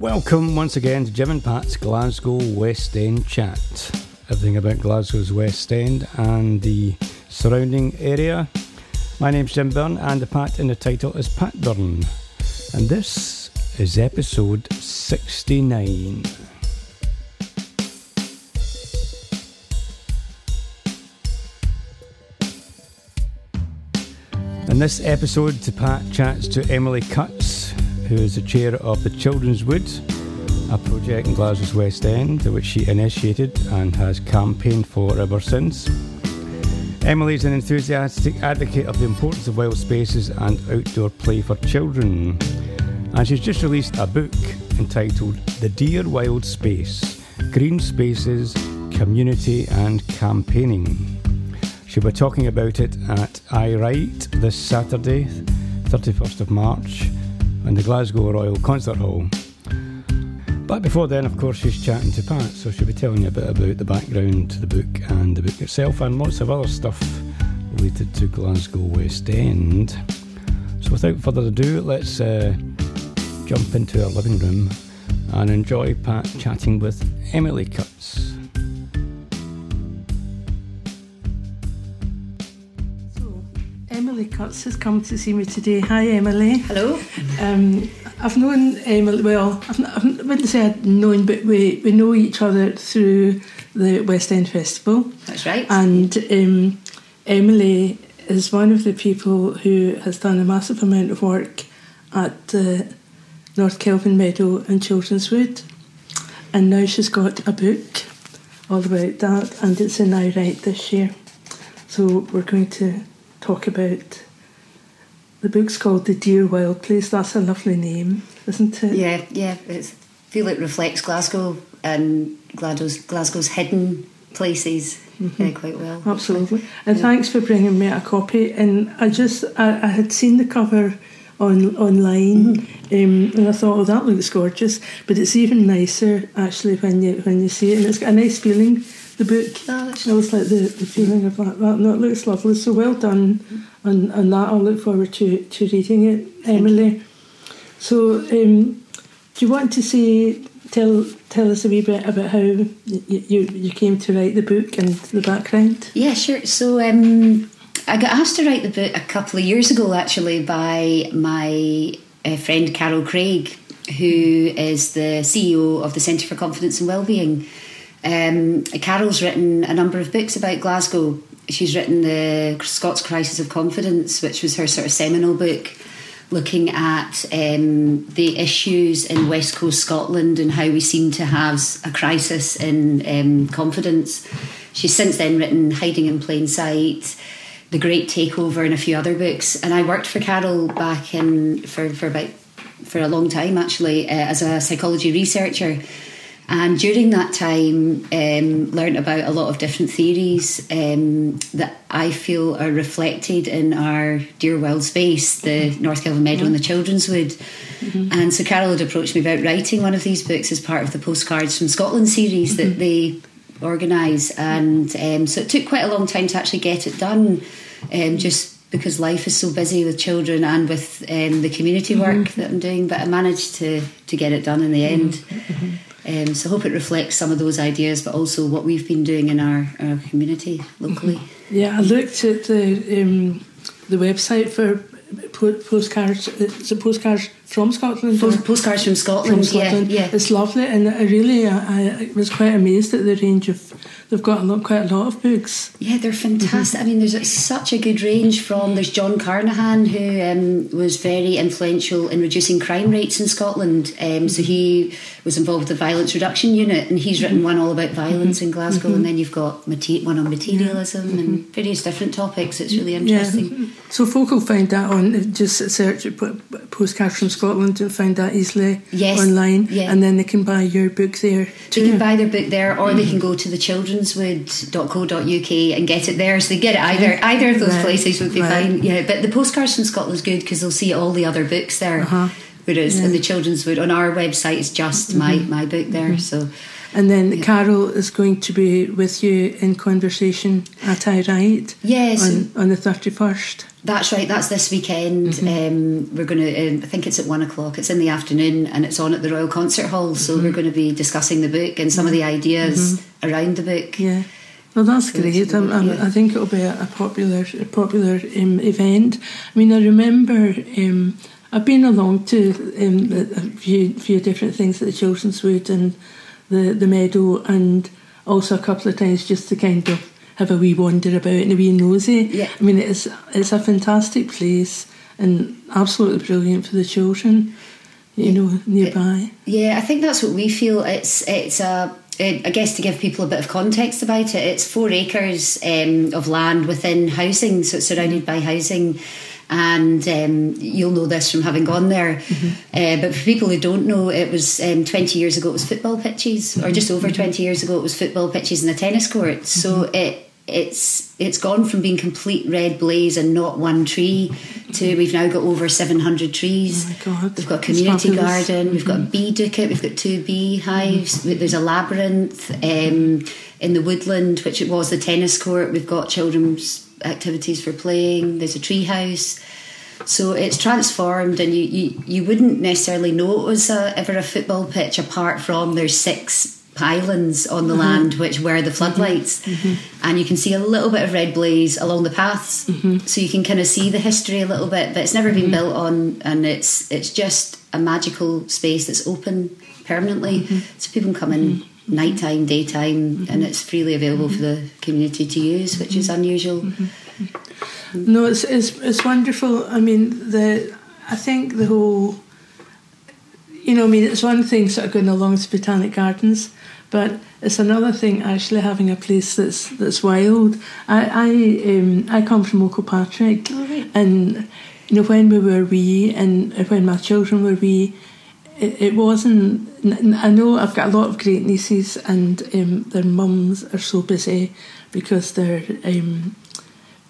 Welcome once again to Jim and Pat's Glasgow West End Chat. Everything about Glasgow's West End and the surrounding area. My name's Jim Byrne and the Pat in the title is Pat Byrne. And this is episode 69. In this episode, Pat chats to Emily Cutts, who is the chair of the Children's Wood, a project in Glasgow's West End, which she initiated and has campaigned for ever since. Emily is an enthusiastic advocate of the importance of wild spaces and outdoor play for children. And she's just released a book entitled The Dear Wild Space Green Spaces, Community and Campaigning. She'll be talking about it at Aye Write this Saturday, 31st of March, in the Glasgow Royal Concert Hall. But before then, of course, she's chatting to Pat, so she'll be telling you a bit about the background to the book and the book itself and lots of other stuff related to Glasgow West End. So without further ado, let's uh, jump into our living room and enjoy Pat chatting with Emily Cutts. Cutts has come to see me today. Hi, Emily. Hello. Um, I've known Emily, well, I've, I wouldn't say I'd known, but we, we know each other through the West End Festival. That's right. And um, Emily is one of the people who has done a massive amount of work at the North Kelvin Meadow and Children's Wood. And now she's got a book all about that, and it's in Aye Write this year. So we're going to talk about the book's called The Dear Wild Place. That's a lovely name, isn't it? yeah, yeah. It's, I feel it reflects Glasgow and Glasgow's, Glasgow's hidden places uh, quite well. Absolutely. And thanks for bringing me a copy. And I just, I, I had seen the cover on online, um, and I thought, oh, that looks gorgeous. But it's even nicer actually when you when you see it, and it's got a nice feeling. The book. That's I was like the, the feeling of that. that. No, it looks lovely. So well done on, on that. I'll look forward to, to reading it, Emily. So, um, do you want to say tell tell us a wee bit about how you, you you came to write the book and the background? Yeah, sure. So um, I got asked to write the book a couple of years ago, actually, by my uh, friend Carol Craig, who is the CEO of the Centre for Confidence and Wellbeing. Um, Carol's written a number of books about Glasgow. She's written the Scots Crisis of Confidence, which was her sort of seminal book, looking at um, the issues in West Coast Scotland and how we seem to have a crisis in um, confidence. She's since then written Hiding in Plain Sight, The Great Takeover, and a few other books. And I worked for Carol back in for, for about for a long time actually uh, as a psychology researcher. And during that time, um, learned about a lot of different theories um, that I feel are reflected in our Dear Wild Space, the North Kelvin Meadow and the Children's Wood. And so Carol had approached me about writing one of these books as part of the Postcards from Scotland series that they organise. And um, so it took quite a long time to actually get it done, um, just because life is so busy with children and with um, the community work that I'm doing. But I managed to, to get it done in the end. Um, so I hope it reflects some of those ideas, but also what we've been doing in our, our community locally. Yeah, I looked at the um, the website for postcards. It's a postcards from Scotland. Post- postcards from Scotland, from Scotland. yeah, yeah. It's lovely, and I really I, I was quite amazed at the range of. They've got a lot, quite a lot of books. Yeah, they're fantastic. Mm-hmm. I mean, there's such a good range from. There's John Carnochan, who um, was very influential in reducing crime rates in Scotland. Um, so he mm-hmm. was involved with the Violence Reduction Unit, and he's written mm-hmm. one all about violence in Glasgow. And then you've got mate- one on materialism and various different topics. It's really interesting. Yeah. So folk will find that on just search po- postcards from Scotland and find that easily Yes, online, yeah. and then they can buy your book there. They can buy their book there, or they can go to the childrenswood.co.uk and get it there. So they get it either either of those Right, places would be right. fine. Yeah, but the postcards from Scotland's good because they'll see all the other books there, Uh-huh. Whereas Yeah. in the children's wood on our website, it's just my my book there. So And then Carol is going to be with you in conversation at Aye Write yes, on, on the 31st. That's right. That's this weekend. Mm-hmm. Um, we're going to. Um, I think it's at one o'clock. It's in the afternoon, and it's on at the Royal Concert Hall. So Mm-hmm. we're going to be discussing the book and some of the ideas around the book. Yeah. Well, that's So great. it's a I'm, I'm, yeah. I think it'll be a, popular, a popular um, event. I mean, I remember um, I've been along to um, a a few, few different things at the Children's Wood and the the meadow, and also a couple of times just to kind of have a wee wander about and a wee nosy. Yeah. I mean, it's it's a fantastic place and absolutely brilliant for the children. You know, nearby. Yeah, I think that's what we feel. It's it's a. I guess to give people a bit of context about it, it's four acres um, of land within housing, so it's surrounded by housing. And um, you'll know this from having gone there. Uh, but for people who don't know, it was um, 20 years ago, it was football pitches, or just over 20 years ago, it was football pitches and a tennis court. So it it's it's gone from being complete red blaes and not one tree to we've now got over 700 trees. Oh We've got a community garden, we've got a bee ducat, we've got two bee hives, there's a labyrinth um, in the woodland, which it was the tennis court. We've got children's activities for playing, there's a tree house. So it's transformed, and you, you, you wouldn't necessarily know it was a, ever a football pitch apart from there's six pylons on the mm-hmm. land which were the mm-hmm. floodlights, mm-hmm. and you can see a little bit of red blaes along the paths, so you can kind of see the history a little bit. But it's never been built on, and it's it's just a magical space that's open permanently, so people can come in nighttime, daytime, and it's freely available for the community to use, which is unusual. No, it's, it's it's wonderful. I mean, the I think the whole, you know, I mean, it's one thing sort of going along to Botanic Gardens, but it's another thing actually having a place that's that's wild. I I um, I come from Old Kilpatrick, Oh, right. and you know when we were wee and when my children were wee, it, it wasn't. I know I've got a lot of great nieces, and um, their mums are so busy because they're um,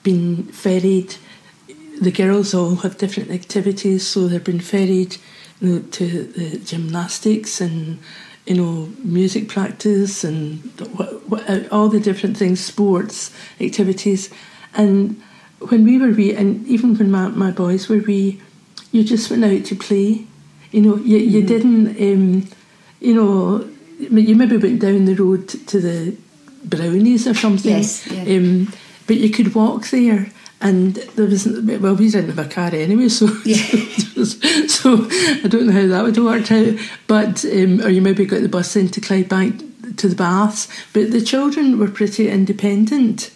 been ferried. The girls all have different activities, so they've been ferried to the gymnastics and you know music practice and what, what, all the different things, sports activities, and when we were wee, and even when my, my boys were wee, you just went out to play. You know, you, you didn't, um, you know, you maybe went down the road to the brownies or something. Yes, yeah. Um, but you could walk there, and there was well, we didn't have a car anyway, so so I don't know how that would have worked out. But um, or you maybe got the bus into Clydebank to the baths. But the children were pretty independent,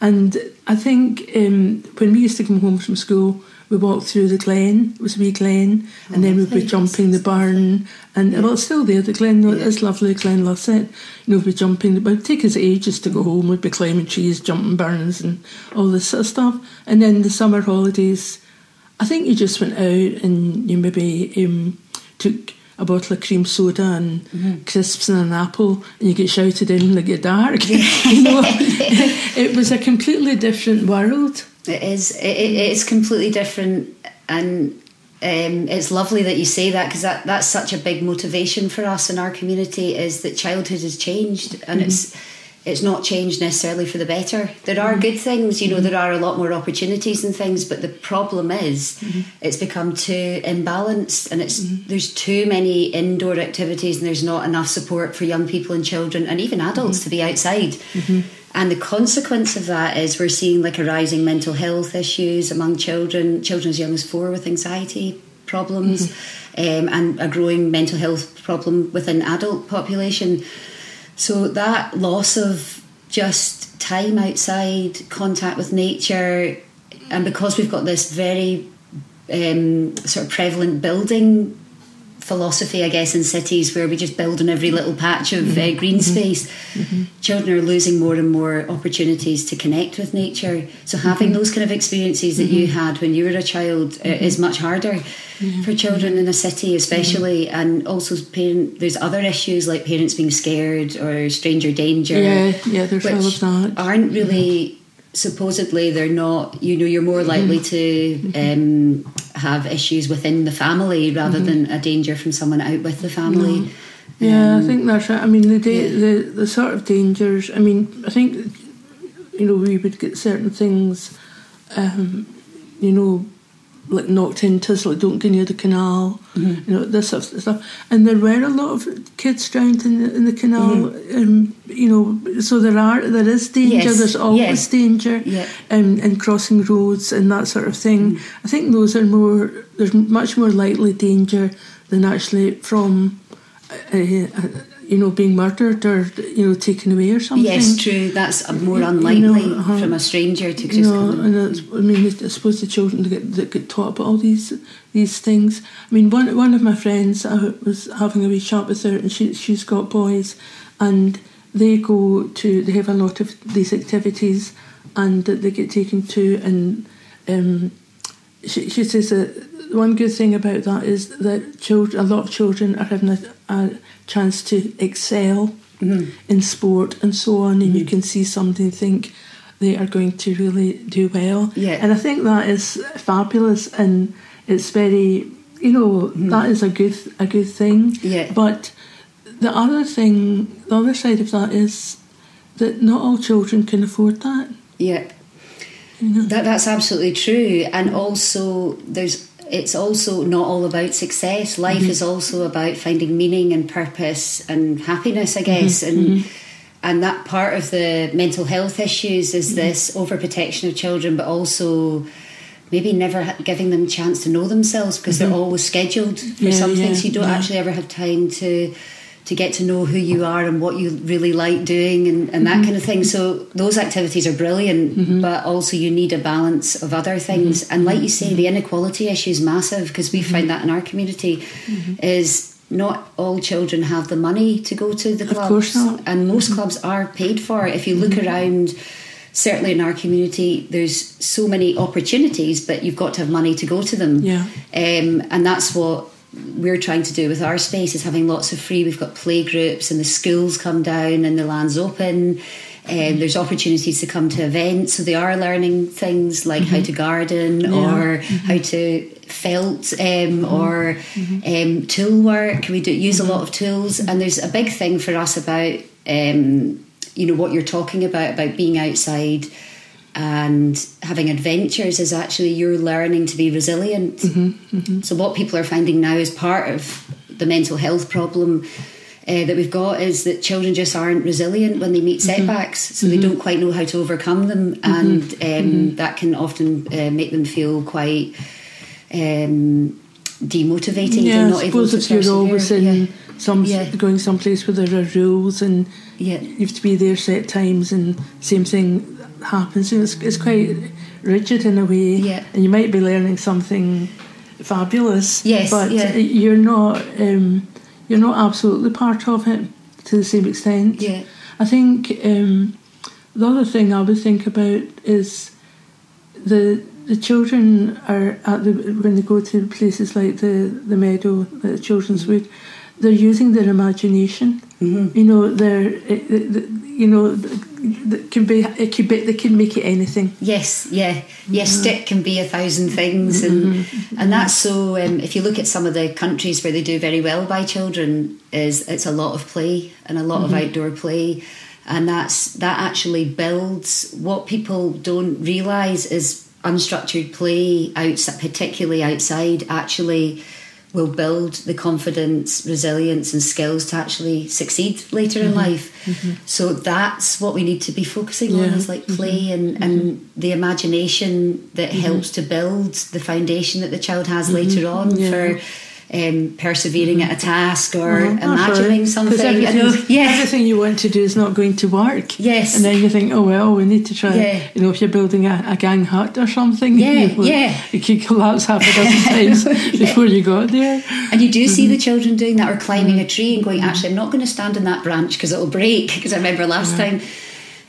and I think um, when we used to come home from school. We walked through the glen, it was a wee glen, and then we'd be jumping the burn. And well, it's still there, the glen, it's lovely, Glen Lusset. You know, we'd be jumping, it would take us ages to go home, we'd be climbing trees, jumping burns, and all this sort of stuff. And then the summer holidays, I think you just went out and you maybe um, took a bottle of cream soda and crisps and an apple, and you get shouted in like you're dark. you know, it was a completely different world. It is. It, it, it's completely different, and um, it's lovely that you say that because that, that's such a big motivation for us in our community. Is that childhood has changed, and mm-hmm. it's it's not changed necessarily for the better. There are mm-hmm. good things, you know. Mm-hmm. There are a lot more opportunities and things, but the problem is it's become too imbalanced, and it's there's too many indoor activities, and there's not enough support for young people and children, and even adults to be outside. And the consequence of that is we're seeing like a rising mental health issues among children, children as young as four with anxiety problems, um, and a growing mental health problem within adult population. So that loss of just time outside, contact with nature, and because we've got this very um, sort of prevalent building philosophy, I guess, in cities where we just build on every little patch of mm-hmm. uh, green mm-hmm. space, mm-hmm. children are losing more and more opportunities to connect with nature. So having those kind of experiences that you had when you were a child uh, is much harder for children in a city, especially, and also parent. There's other issues like parents being scared or stranger danger Yeah, yeah, there's all of that. aren't really supposedly they're not you know you're more likely to um, have issues within the family rather than a danger from someone out with the family Yeah, I Um, think that's right. I mean, the, da- the the sort of dangers. I mean, I think you know we would get certain things, um, you know, like knocked into us, like don't go near the canal, Mm-hmm. you know, this sort of stuff. And there were a lot of kids drowned in the in the canal. Um, you know, so there are there is danger. Mm-hmm. Yes, There's always yes. danger. Yeah. Um, in crossing roads and that sort of thing. I think those are more. There's much more likely danger than actually from uh, uh, you know, being murdered or you know taken away or something. yes true that's more You unlikely know, uh-huh. from a stranger to just You know, and I mean, I suppose the children that get, that get taught about all these these things. I mean, one one of my friends, I was having a wee chat with her, and she she's got boys, and they go to they have a lot of these activities, and that they get taken to, and um, she she says that one good thing about that is that children, a lot of children are having a, a chance to excel Mm-hmm. in sport and so on, and you can see something think they are going to really do well. Yeah. And I think that is fabulous, and it's very, you know, that is a good a good thing. Mm-hmm. Yeah. But the other thing, the other side of that is that not all children can afford that. Yeah. That that's absolutely true. And also there's it's also not all about success. Life is mm-hmm. also about finding meaning and purpose and happiness, I mm-hmm. guess. And mm-hmm. and that part of the mental health issues is this overprotection of children, but also maybe never giving them a chance to know themselves because they're always scheduled for Yeah, something. yeah, so you don't yeah. actually ever have time to to get to know who you are and what you really like doing and, and that mm-hmm. kind of thing. So those activities are brilliant, mm-hmm. but also you need a balance of other things. Mm-hmm. And like you say, the inequality issue is massive because we find that in our community is not all children have the money to go to the clubs. course not. And most clubs are paid for. If you look around certainly in our community there's so many opportunities but you've got to have money to go to them Yeah. um, and that's what we're trying to do with our space is having lots of free. We've got play groups and the schools come down and the land's open. And there's opportunities to come to events. So they are learning things like how to garden or how to felt um, or um, tool work. We do use a lot of tools. And there's a big thing for us about um, you know what you're talking about about being outside and having adventures is actually you're learning to be resilient. So what people are finding now is part of the mental health problem uh, that we've got is that children just aren't resilient when they meet setbacks, so they don't quite know how to overcome them, and um, that can often uh, make them feel quite um, demotivating. Yeah, They're I not able suppose to if you're always in Yeah. some Yeah. going someplace where there are rules and Yeah. you have to be there set times and same thing happens. You know, It's, it's quite rigid in a way, Yeah. and you might be learning something fabulous. Yes, but yeah. you're not um, you're not absolutely part of it to the same extent. Yeah. I think um, the other thing I would think about is the the children are at the when they go to places like the the meadow, the children's wood, they're using their imagination. Mm-hmm. You know, they're eh, eh, it, it, you know, it can be eh, it could be they can make it anything. Yes, yeah, yeah. Mm-hmm. Stick can be a thousand things, and mm-hmm. and that's so. Um, if you look at some of the countries where they do very well by children, is it's a lot of play and a lot of mm-hmm. outdoor play, and that's that actually builds what people don't realise is unstructured play outside, particularly outside, actually will build the confidence, resilience, and skills to actually succeed later in mm-hmm. life. Mm-hmm. So that's what we need to be focusing on is like mm-hmm. play and, and the imagination that helps to build the foundation that the child has later on Yeah. for um, persevering at a task or Uh-huh, imagining right. 'Cause something. Everything, And- yeah. everything you want to do is not going to work. Yes. And then you think, oh well, we need to try. Yeah. You know, if you're building a, a gang hut or something, Yeah, you know, yeah. it could collapse half a dozen times before you got there. And you do see Mm-hmm. the children doing that or climbing a tree and going, actually, I'm not going to stand on that branch because it'll break. Because I remember last time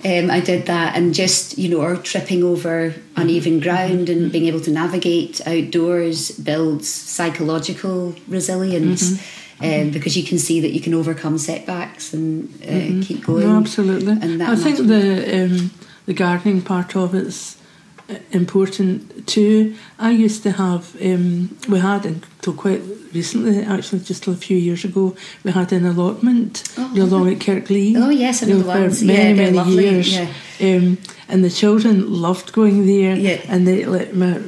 um, I did that and just, you know, or tripping over uneven ground and being able to navigate outdoors builds psychological resilience. Mm-hmm. Um, because you can see that you can overcome setbacks and uh, keep going. No, absolutely. And I think the um, the gardening part of it's important too. I used to have, um, we had until quite recently, actually just a few years ago, we had an allotment Oh, you know, along at Kirklee. Oh, yes, I know you the for many, Yeah, many lovely, years. yeah. Um, and the children loved going there, Yeah. and they like my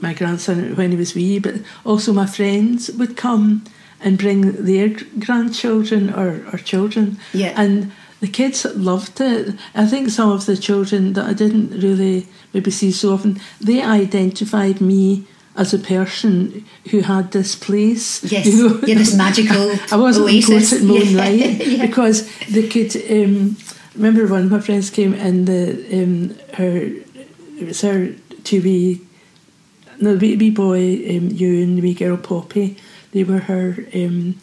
my grandson when he was wee, but also my friends would come and bring their grandchildren or, or children, Yeah. and the kids loved it. I think some of the children that I didn't really maybe see so often, they identified me as a person who had this place. Yes, you know. yeah, this magical I wasn't oasis. Portrait Moon Yeah, because they could. Um, remember one of my friends came and the um, her it was her two wee no the wee, boy um, Ewan the wee girl Poppy they were her um,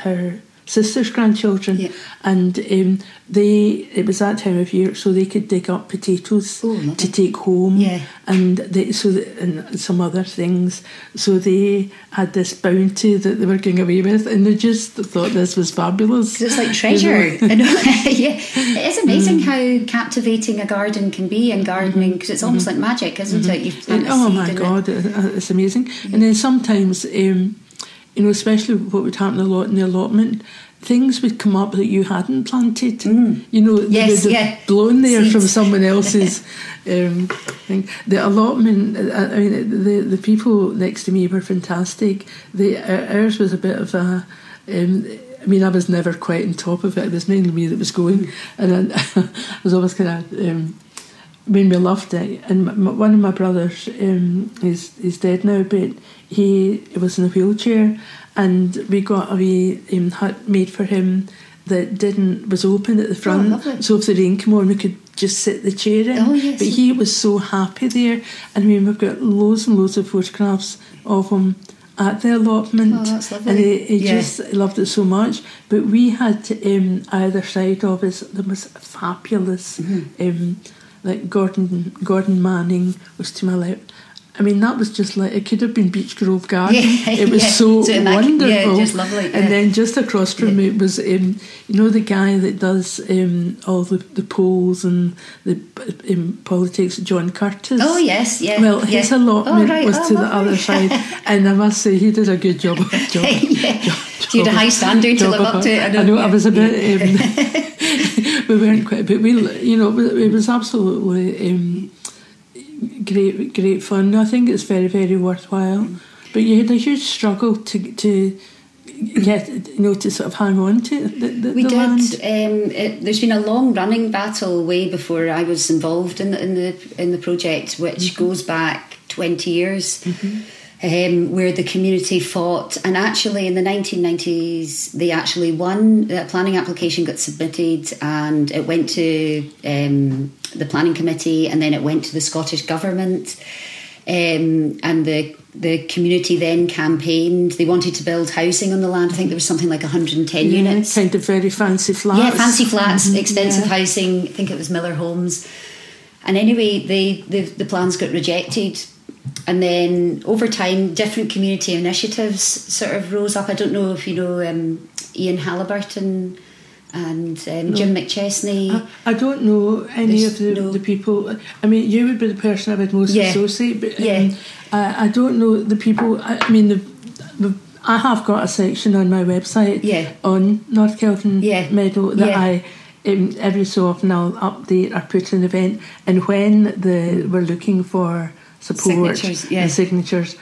her sister's grandchildren Yeah. and um, they it was that time of year so they could dig up potatoes Oh, to take home Yeah. and they, so that, and some other things. So they had this bounty that they were going away with, and they just thought this was fabulous. it's like treasure. I know. yeah, it is amazing how captivating a garden can be in gardening because it's almost like magic, isn't it? You plant And, a oh my god, it- it's amazing. And then sometimes, um, you know, especially what would happen a lot in the allotment. Things would come up that you hadn't planted. You know, they Yes, would have yeah. blown there from someone else's um, thing. The allotment. I I mean, the the people next to me were fantastic. The uh, ours was a bit of a. Um, I mean, I was never quite on top of it. It was mainly me that was going, and I, I was always kind of. Um, I mean, we loved it. And m- m- one of my brothers, um, he's, he's dead now, but he was in a wheelchair, and we got a wee um, hut made for him that didn't was open at the front. lovely. so if the rain came on, we could just sit the chair in. Oh, yes. But he was so happy there, and I mean, we've got loads and loads of photographs of him at the allotment. Oh, that's lovely. And he, he Yeah. just loved it so much. But we had um, either side of us, there was fabulous. Mm-hmm. Um, like Gordon Gordon Manning was to my left. I mean, that was just like it could have been Beechgrove Garden. Yeah, it was yeah. so, So wonderful, yeah, just lovely. And then just across from it was, um, you know, the guy that does um, all the, the polls and the um, politics, John Curtis. Oh yes, yeah. Well, his allotment Oh, right. was Oh, to the other side, and I must say he did a good job. job, Yeah. job had a high standard to live of up to. it. I know, I know. I was a bit. We weren't quite, but we, you know, it was- absolutely um, great, great fun. I think it's very, very worthwhile. But you had a huge struggle to to get, you know, to sort of hang on to the, the, We the did. Um, it, there's been a long running battle way before I was involved in the in the in the project, which Mm-hmm. goes back twenty years. Um, where the community fought, and actually in the 1990s, they actually won. A planning application got submitted, and it went to um, the planning committee, and then it went to the Scottish government. Um, and the the community then campaigned. They wanted to build housing on the land. I think there was something like 110 Yeah, units. kind of very fancy flats. Yeah, fancy flats, Mhm, expensive yeah. housing. I think it was Miller Homes. And anyway, they, the the plans got rejected. And then over time, different community initiatives sort of rose up. I don't know if you know um, Ian Halliburton and um, Jim McChesney. I, I don't know any There's of the, no- the people. I mean, you would be the person I would most Yeah. associate, but um, Yeah. I, I don't know the people. I, I mean, the, the I have got a section on my website Yeah. on North Kelvin Yeah. Meadow that. I. Um, every so often I'll update or put an event and when the we're looking for support Signatures, yeah. and signatures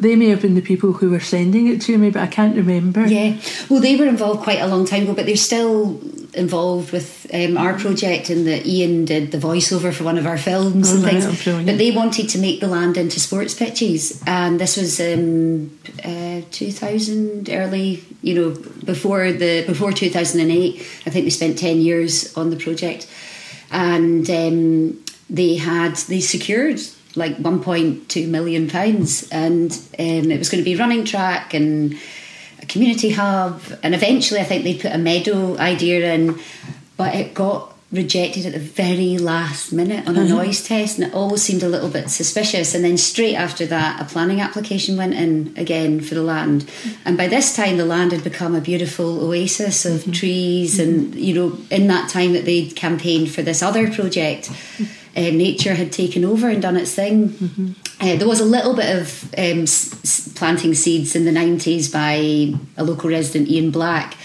they may have been the people who were sending it to me but I can't remember Yeah, well, they were involved quite a long time ago, but they're still involved with um, our project. And that Ian did the voiceover for one of our films Oh, and right, things. oh. But they wanted to make the land into sports pitches, and this was um, uh, 2000, early, you know, before the before 2008. I think they spent 10 years on the project, and um, they had they secured like 1.2 million pounds, and um, it was going to be running track and a community hub, and eventually I think they put a meadow idea in, but it got rejected at the very last minute on a Uh-huh. noise test, and it always seemed a little bit suspicious. And then straight after that, a planning application went in again for the land. And by this time, the land had become a beautiful oasis of Mm-hmm. trees. And you know, in that time that they campaigned for this other project, uh, nature had taken over and done its thing. Mm-hmm. Uh, there was a little bit of um, s- s- planting seeds in the 90s by a local resident, Ian Black.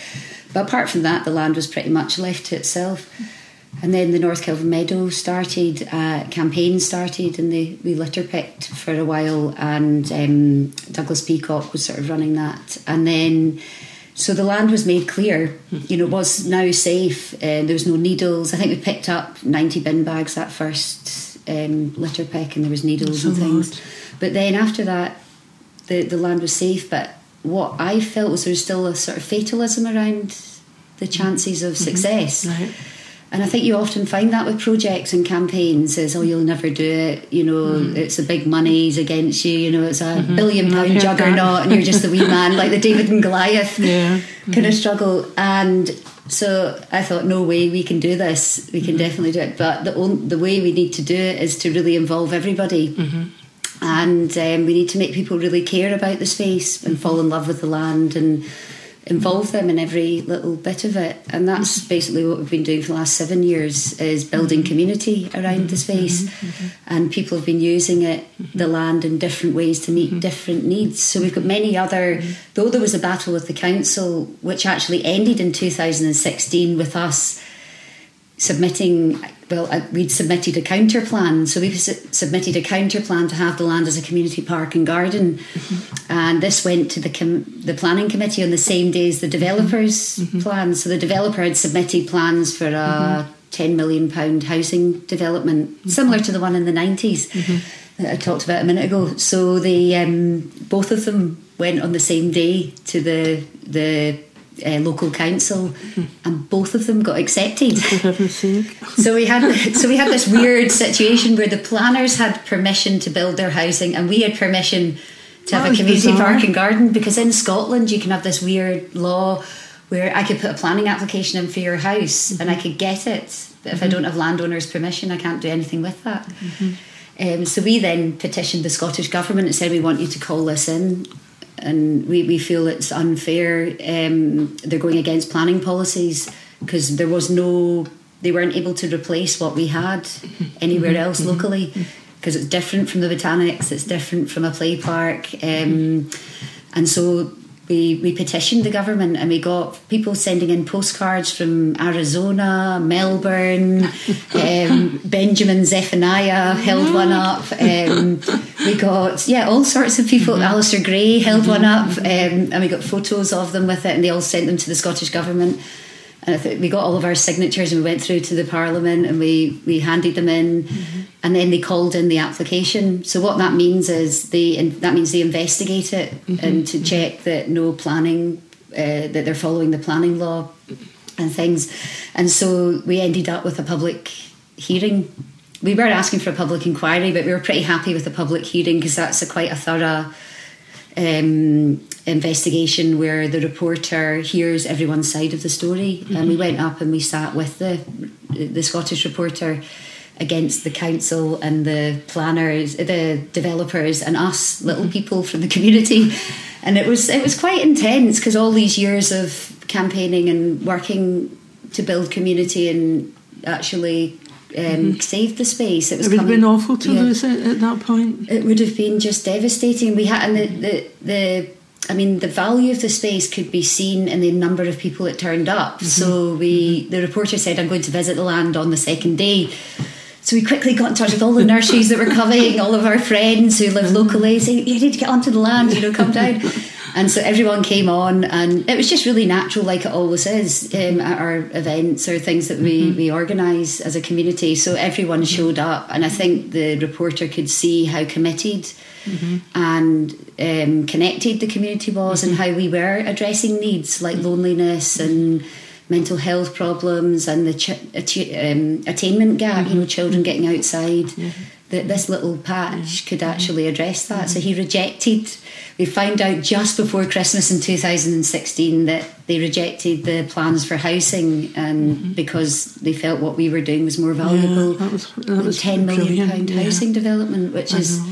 But apart from that, the land was pretty much left to itself. And then the North Kelvin Meadow started, uh, campaign started, and they, we litter picked for a while, and um, Douglas Peacock was sort of running that. And then, so the land was made clear, you know, it was now safe, uh, there was no needles. I think we picked up 90 bin bags that first um, litter pick, and there was needles That's and things. But then after that, the, the land was safe, but what I felt was there was still a sort of fatalism around the chances of success. Right. And I think you often find that with projects and campaigns is, oh, you'll never do it. You know, it's the big money's against you. You know, it's a billion I've pound juggernaut, and you're just the wee man, like the David and Goliath Yeah. kind of struggle. And so I thought, no way, we can do this. We can definitely do it. But the on, the way we need to do it is to really involve everybody. And um, we need to make people really care about the space and fall in love with the land and involve them in every little bit of it. And that's mm-hmm. basically what we've been doing for the last seven years is building mm-hmm. community around the mm-hmm. space. And people have been using it, the land, in different ways to meet different needs. So we've got many other, though there was a battle with the council, which actually ended in 2016 with us submitting well uh, we'd submitted a counter plan. So we've su- submitted a counter plan to have the land as a community park and garden. Mm-hmm. And this went to the com- the planning committee on the same day as the developers mm-hmm. plan. So the developer had submitted plans for a mm-hmm. 10 million pound housing development similar to the one in the 90s that I talked about a minute ago. So the um, both of them went on the same day to the the uh, local council, and both of them got accepted. For heaven's sake. so we had so we had this weird situation where the planners had permission to build their housing, and we had permission to have a community bizarre. park and garden. Because in Scotland, you can have this weird law where I could put a planning application in for your house, and I could get it, but if I don't have landowners' permission, I can't do anything with that. Um, so we then petitioned the Scottish government and said we want you to call this in, and we, we feel it's unfair. Um, they're going against planning policies because there was no, they weren't able to replace what we had anywhere else locally because it's different from the botanics, it's different from a play park, um, and so. We, we petitioned the government and we got people sending in postcards from Arizona, Melbourne, um, Benjamin Zephaniah held one up. Um, we got, yeah, all sorts of people. Alasdair Gray held one up um, and we got photos of them with it and they all sent them to the Scottish Government. And I think we got all of our signatures and we went through to the Parliament and we, we handed them in mm-hmm. and then they called in the application. So what that means is they that means they investigate it mm-hmm. and to mm-hmm. check that no planning uh, that they're following the planning law and things. And so we ended up with a public hearing. We were asking for a public inquiry, but we were pretty happy with the public hearing because that's a quite a thorough um, investigation where the reporter hears everyone's side of the story. And we went up and we sat with the the Scottish reporter against the council and the planners, the developers, and us little people from the community. And it was it was quite intense because all these years of campaigning and working to build community and actually um, mm-hmm. save the space. It was It would have been awful to yeah. lose it at that point. It would have been just devastating. We had, and the, the, the, I mean, the value of the space could be seen in the number of people that turned up. Mm-hmm. So we, mm-hmm. the reporter said, "I'm going to visit the land on the second day." So we quickly got in touch with all the nurseries that were coming, all of our friends who live locally, saying, "You need to get onto the land, you know, come down." And so everyone came on, and it was just really natural, like it always is um, at our events or things that we, mm-hmm. we organise as a community. So everyone mm-hmm. showed up, and I think the reporter could see how committed mm-hmm. and um, connected the community was, and how we were addressing needs like loneliness and mental health problems and the ch- atti- um, attainment gap. You know, children getting outside. That this little patch could actually address that. So he rejected. We found out just before Christmas in 2016 that they rejected the plans for housing, and because they felt what we were doing was more valuable Yeah, that was- that was 10 million brilliant, pound yeah. housing development, which I is know.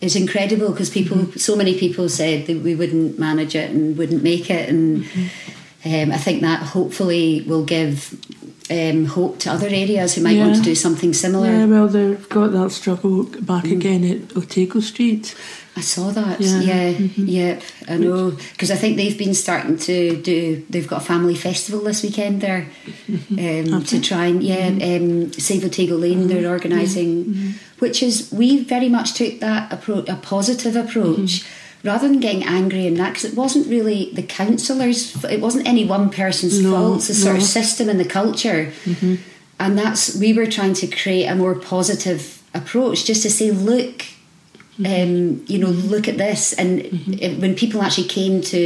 is incredible because people, Mm-hmm. so many people said that we wouldn't manage it and wouldn't make it, and Mm-hmm. um, I think that hopefully will give um, hope to other areas who might want to do something similar. Yeah, well, they've got that struggle back again at Otago Street. I saw that. Yeah. Yeah, Mhm. yeah, I know because I think they've been starting to do. They've got a family festival this weekend there um, to try and yeah, um, Save Otago Lane. They're organising, which is we very much took that approach, a positive approach. Rather than getting angry and that, because it wasn't really the councillors, it wasn't any one person's No, fault. It's the sort of system and the culture, mm-hmm. and that's we were trying to create a more positive approach, just to say, look, mm-hmm. um, you know, look at this. And mm-hmm. it, when people actually came to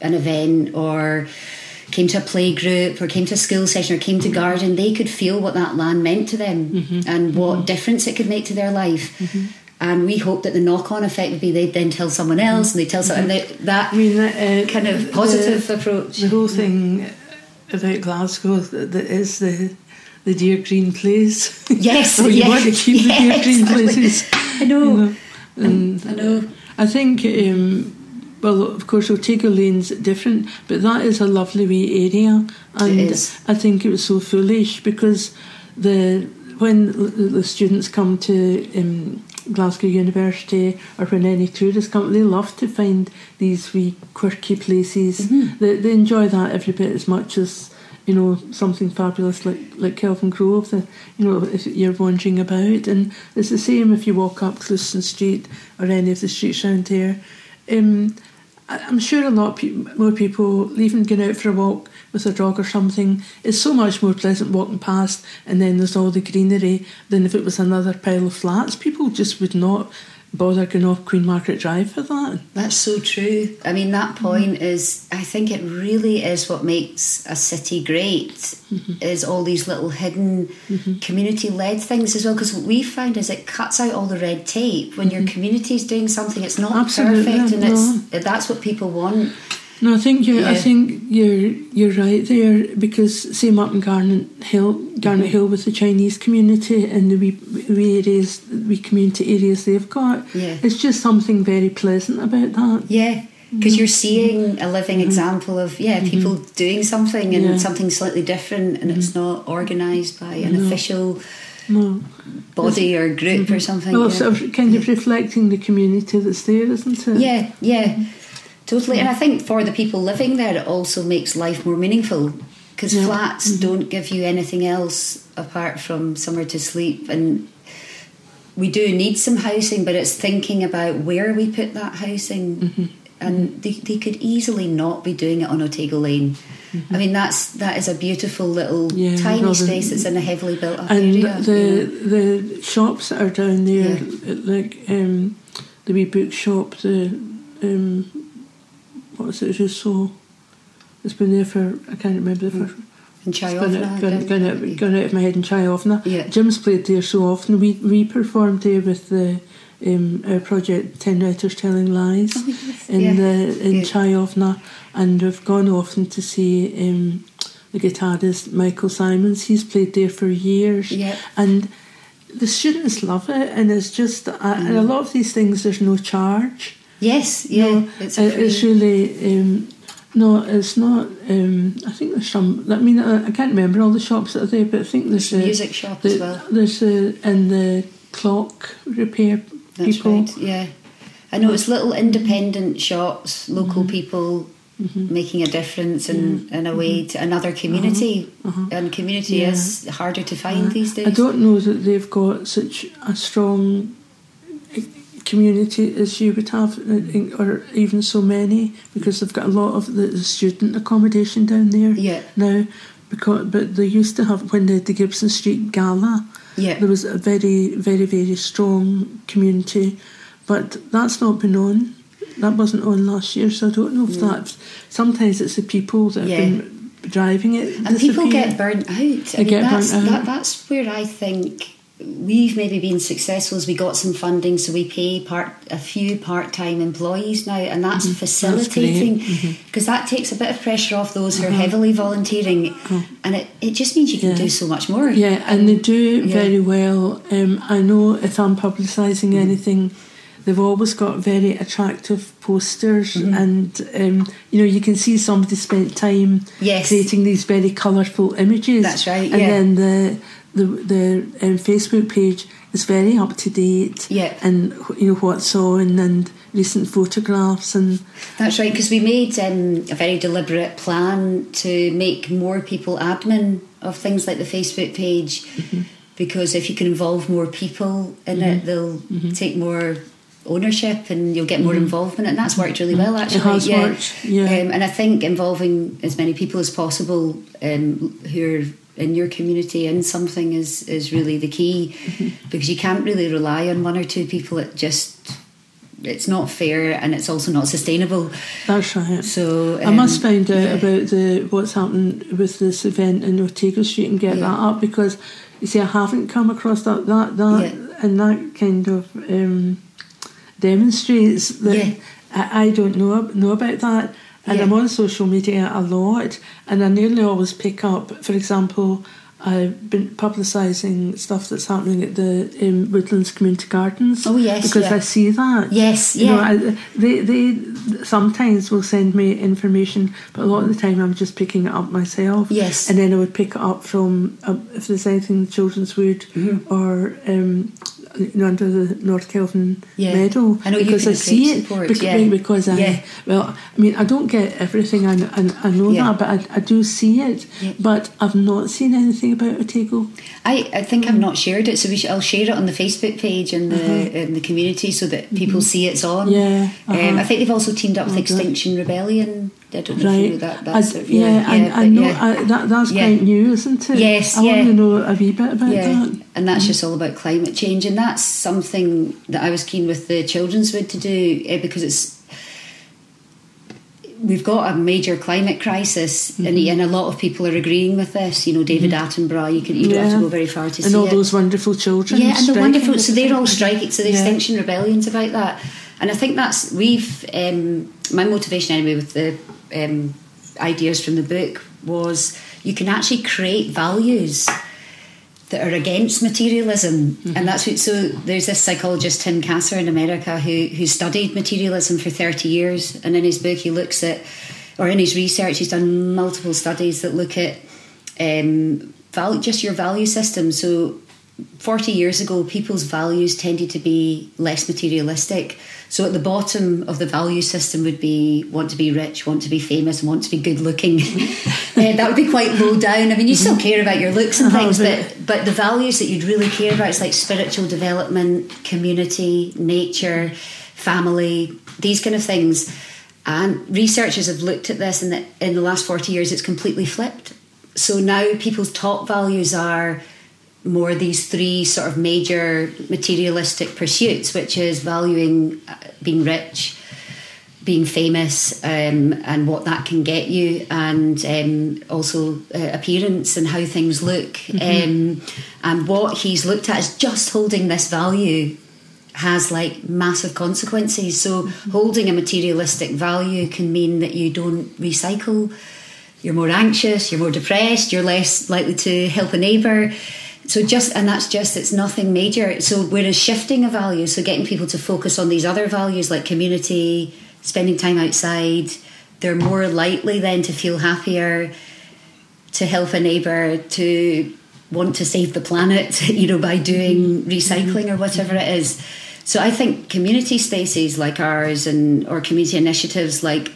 an event or came to a play group or came to a school session or came to garden, they could feel what that land meant to them and what difference it could make to their life. And we hope that the knock-on effect would be they'd then tell someone else, and they tell someone and they, that I mean, uh, kind of the- positive approach. The whole thing about Glasgow that, that is the the dear green place. Yes, oh, you yes, want to keep the dear green exactly. places. I know. You know, and I know. I think, um, well, of course, Otago Lane's different, but that is a lovely wee area, and is. I think it was so foolish because the when the the students come to um, Glasgow University or when any tourists come, they love to find these wee quirky places. Mm-hmm. They, they enjoy that every bit as much as you know something fabulous like like Kelvingrove. That you know if you're wandering about, and it's the same if you walk up Clouston Street or any of the streets around here. Um, I'm sure a lot peop more people, even going out for a walk with a dog or something, it's so much more pleasant walking past and then there's all the greenery than if it was another pile of flats. People just would not bother going off Queen Margaret Drive for that. That's so true. I mean, that mm-hmm. point is, I think it really is what makes a city great, mm-hmm. is all these little hidden mm-hmm. community led things as well. Because what we find is it cuts out all the red tape. When your community is doing something, it's not Absolutely, perfect, and no. it's that's what people want. No, I think you're. I think you're. You're right there because same up in Garnet Hill, Garnet Hill with the Chinese community and the wee, wee areas, wee community areas they've got. Yeah. It's just something very pleasant about that. Yeah. Because you're seeing mm-hmm. a living example of yeah mm-hmm. people doing something and Yeah. something slightly different, and it's mm-hmm. not organised by an official No. body or group or something. Well, yeah. sort of kind of reflecting the community that's there, isn't it? Yeah, yeah, totally. And I think for the people living there, it also makes life more meaningful because Yeah. flats don't give you anything else apart from somewhere to sleep. And we do need some housing, but it's thinking about where we put that housing. And they, they could easily not be doing it on Otago Lane. I mean, that's that is a beautiful little Yeah, tiny the- space that's in a heavily built up And area. the you know. the shops that are down there, like um, the wee bookshop, the um, what was it? Rousseau. It's been there for I can't remember the first. in It's gone out, gone, gone, out, gone out of my head in Tchai-Ovna. Yeah. Jim's played there so often. We we performed there with the um, our project Ten Writers Telling Lies Oh, yes. in Yeah. the in Yeah. Tchai-Ovna, and we've gone often to see um, the guitarist Michael Simons. He's played there for years, Yeah. and the students love it. And it's just uh, and a lot of these things there's no charge. Yes, yeah, No, it's, uh, a free- it's really um, no, it's not. Um, I think there's some. I mean, I, I can't remember all the shops that are there, but I think there's There's a music shop the, as well. There's a and the clock repair That's people. right. Yeah, I know it's little independent shops, local Mm-hmm. people making a difference in, in a way to another community, and community Uh-huh. Yeah. is harder to find these days. I don't know that they've got such a strong uh, community as you would have, or even so many, because they've got a lot of the student accommodation down there Yeah, now. Because, but they used to have when they had the Gibson Street Gala. yeah, There was a very, very, very strong community, but that's not been on. That wasn't on last year, so I don't know if mm. that. Sometimes it's the people that have been driving it. and people get burnt out. I They mean, get that's, burnt out. That, that's where I think we've maybe been successful as we got some funding, so we pay part a few part time employees now, and that's mm-hmm. facilitating because that takes a bit of pressure off those who are uh-huh. heavily volunteering, and it, it just means you can yeah. do so much more. Yeah, and they do yeah. very well. Um, I know if I'm publicising mm-hmm. anything. They've always got very attractive posters, mm-hmm. and um, you know you can see somebody spent time yes. creating these very colourful images. That's right. And yeah. then the the the um, Facebook page is very up to date. Yeah. And you know what's on and recent photographs and. That's right because we made um, a very deliberate plan to make more people admin of things like the Facebook page, mm-hmm. because if you can involve more people in mm-hmm. it, they'll mm-hmm. take more ownership and you'll get more mm-hmm. involvement and that's worked really well mm-hmm. actually it has yeah, worked. yeah. Um, and I think involving as many people as possible um, who are in your community in something is is really the key mm-hmm. because you can't really rely on one or two people it just it's not fair and it's also not sustainable that's right so um, I must um, find out yeah. about the what's happened with this event in Otago Street and get yeah. that up because you see I haven't come across that that that yeah. and that kind of um, demonstrates that I, I don't know know about that and yeah. I'm on social media a lot, and I nearly always pick up, for example, I've been publicising stuff that's happening at the um, Woodlands Community Gardens. Oh yes, because yeah. I see that. Yes, you yeah. Know, I, they they sometimes will send me information, but a lot of the time I'm just picking it up myself. Yes, and then I would pick it up from uh, if there's anything the Children's Wood mm-hmm. or um, under the North Kelvin yeah. Meadow I because I see it support, because, yeah. because I yeah. well I mean I don't get everything I, I, I know that but I, I do see it but I've not seen anything about Otago I, I think I've not shared it so should, I'll share it on the Facebook page and the uh-huh. in the community so that people mm-hmm. see it's on yeah uh-huh. um, I think they've also teamed up with oh, Extinction Rebellion I don't know right. if you know that. That's I, yeah, yeah, I, I know yeah. I, that, that's yeah. quite new, isn't it? Yes, I yeah. want to know a wee bit about yeah. that. And that's mm. just all about climate change, and that's something that I was keen with the Children's Wood to do uh, because it's we've got a major climate crisis, mm-hmm. and, and, a lot of people are agreeing with this. You know, David mm-hmm. Attenborough. You can you don't have to go very far to and see it. And all it. those wonderful children. Yeah, and the wonderful. So they're all striking. So the Extinction Rebellion's about that, and I think that's we've um, my motivation anyway with the. Um, ideas from the book was you can actually create values that are against materialism, mm-hmm. and that's what, so. There's this psychologist Tim Kasser in America who who studied materialism for thirty years, and in his book he looks at, or in his research, he's done multiple studies that look at um, value, just your value system. So 40 years ago, people's values tended to be less materialistic. So at the bottom of the value system would be want to be rich, want to be famous, want to be good looking. uh, that would be quite low down. I mean, you still care about your looks and things, but but the values that you'd really care about is like spiritual development, community, nature, family, these kind of things. And researchers have looked at this, and in, in the last 40 years, it's completely flipped. So now people's top values are more these three sort of major materialistic pursuits, which is valuing uh, being rich, being famous, um, and what that can get you, and um, also uh, appearance and how things look. Mm-hmm. Um, and what he's looked at is just holding this value has like massive consequences. So, mm-hmm. holding a materialistic value can mean that you don't recycle. You're more anxious, you're more depressed, you're less likely to help a neighbour so just and that's just it's nothing major. So whereas shifting a value so getting people to focus on these other values like community spending time outside they're more likely then to feel happier to help a neighbor to want to save the planet you know by doing mm-hmm. recycling or whatever it is. So i think community spaces like ours and or community initiatives like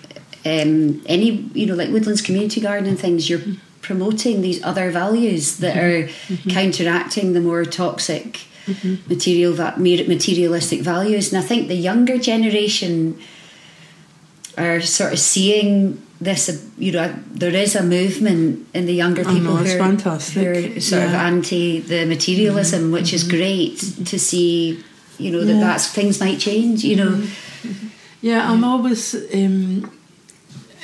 um, any you know like woodlands community garden and things you're promoting these other values that mm-hmm. are mm-hmm. counteracting the more toxic mm-hmm. material materialistic values. And I think the younger generation are sort of seeing this. You know, there is a movement in the younger people know, who, are, who, are, sort yeah. of anti the materialism, mm-hmm. which is mm-hmm. great mm-hmm. to see. You know that yeah. that's things might change. You know. Yeah, I'm always. Um,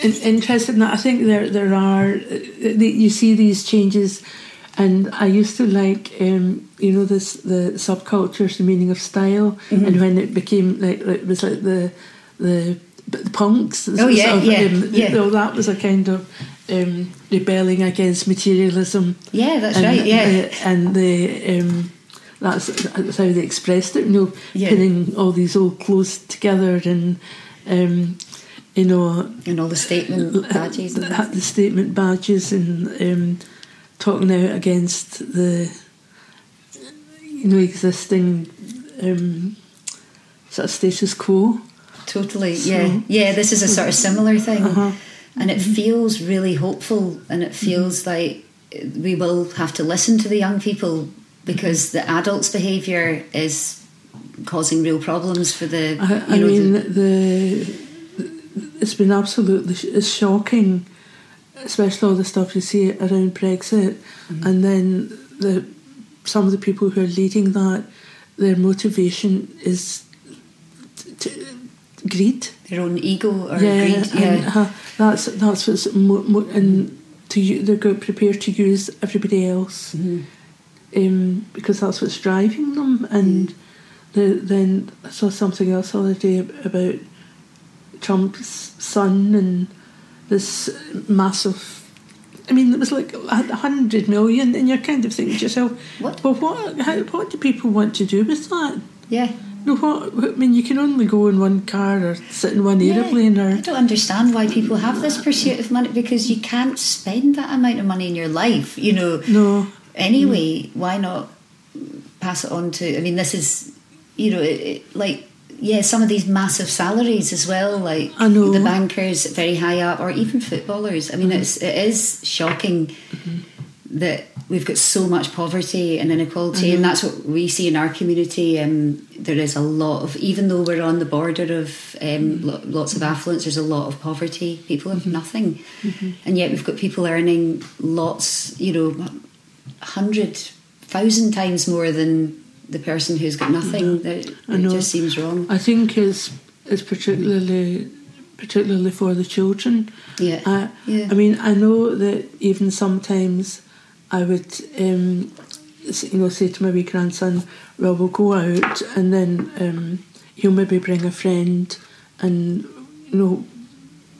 interested in that. I think there there are you see these changes, And I used to like, um, you know, this the subcultures, the meaning of style, Mm-hmm. and when it became like, it was like the the, the punks. Oh, yeah, sort of, yeah, um, yeah. well, that was a kind of um, rebelling against materialism. Yeah, that's and, right. Yeah. uh, and the um, that's, that's how they expressed it. You know, Yeah. pinning all these old clothes together and. Um, you know, and all the statement badges. And had the statement badges and um, talking out against the you know existing um, sort of status quo. Totally, So- yeah, yeah. This is a sort of similar thing, Uh-huh. and it feels really hopeful, and it feels Mm-hmm. like we will have to listen to the young people because the adults' behaviour is causing real problems for the. I, I know, mean, the, the it's been absolutely sh- it's shocking, especially all the stuff you see around Brexit, Mm-hmm. and then the some of the people who are leading that, their motivation is t- t- greed. their own ego or yeah, greed. and, Yeah, uh, that's that's what's mo- mo- and to they're go- prepared to use everybody else Mm-hmm. um, because that's what's driving them. And the, then I saw something else the other day ab- about Trump's son and this massive. I mean, it was like a hundred million, and you're kind of thinking to yourself, What? Well, what? How, what do people want to do with that? yeah. No, what? I mean, you can only go in one car or sit in one Yeah. aeroplane or I don't understand why people have this pursuit of money because you can't spend that amount of money in your life. You know, no. anyway, why not pass it on to? I mean, this is, you know, it, it, like yeah, some of these massive salaries as well, like I know. the bankers very high up, or even footballers. I mean, mm-hmm. it's it is shocking mm-hmm. that we've got so much poverty and inequality, and that's what we see in our community. Um, there is a lot of, even though we're on the border of um, mm-hmm. lo- lots of affluence, there's a lot of poverty. People have nothing, and yet we've got people earning lots. You know, hundred thousand times more than the person who's got nothing. That I it know. just seems wrong. I think is is particularly particularly for the children. Yeah, I, yeah. I mean, I know that even sometimes I would, um, you know, say to my wee grandson, "Well, we'll go out," and then um, he'll maybe bring a friend, and you know,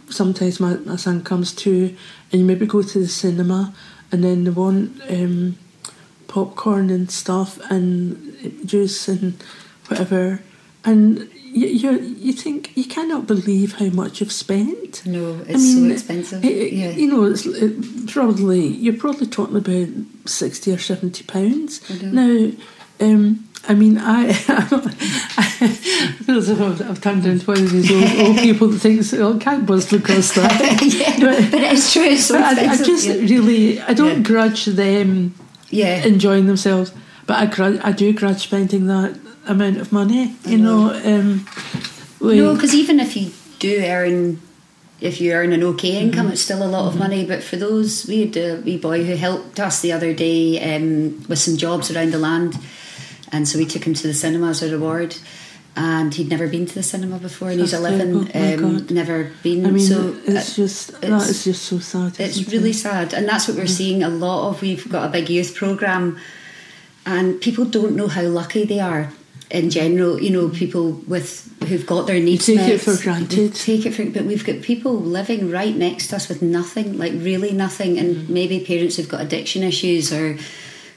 sometimes my, my son comes too, and you maybe go to the cinema, and then they want um, popcorn and stuff and juice and whatever, and you you you think you cannot believe how much you've spent. No, it's so expensive. it- yeah. You know, it's it, probably you're probably talking about sixty or seventy pounds. I. Now, um, I mean, I, I feel as if I've, I've turned into one of these old, old people that thinks, "Oh, can't possibly cost that." yeah, But- but it's true. It's so But I, I just yeah. really, I don't Yeah. grudge them yeah. enjoying themselves, but I grudge, I do grudge spending that amount of money. You know, um, we- No, because even if you do earn, if you earn an okay Mm-hmm. income, it's still a lot of money. But for those, we had a wee boy who helped us the other day um, with some jobs around the land, and so we took him to the cinema as a reward. And he'd never been to the cinema before, and he's eleven. Oh um, never been. I mean, so it's uh, just that it's- is just so sad. it's really it? sad, and that's what we're seeing a lot of. We've got a big youth program, and people don't know how lucky they are. In general, you know, people with who've got their needs take met, it for granted. Take it for, but we've got people living right next to us with nothing, like really nothing, and Mm-hmm. maybe parents who've got addiction issues or.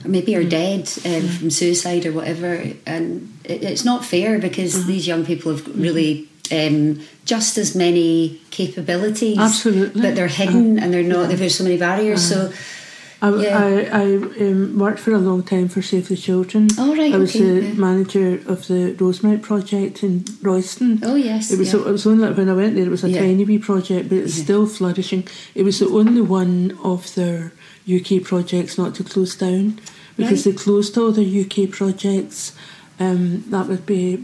Maybe are dead um, from suicide or whatever, and it, it's not fair because Mm-hmm. these young people have really um, just as many capabilities, Absolutely. but they're hidden and they're not. There's so many barriers. So I, Yeah. I, I um, worked for a long time for Save the Children. Oh, right, I was okay, the yeah. manager of the Rosemount project in Royston. Oh yes, It was, yeah. it was only when I went there, it was a Yeah. tiny wee project, but it's Yeah. still flourishing. It was the only one of their UK projects not to close down because Right. they closed all their UK projects. Um, that would be,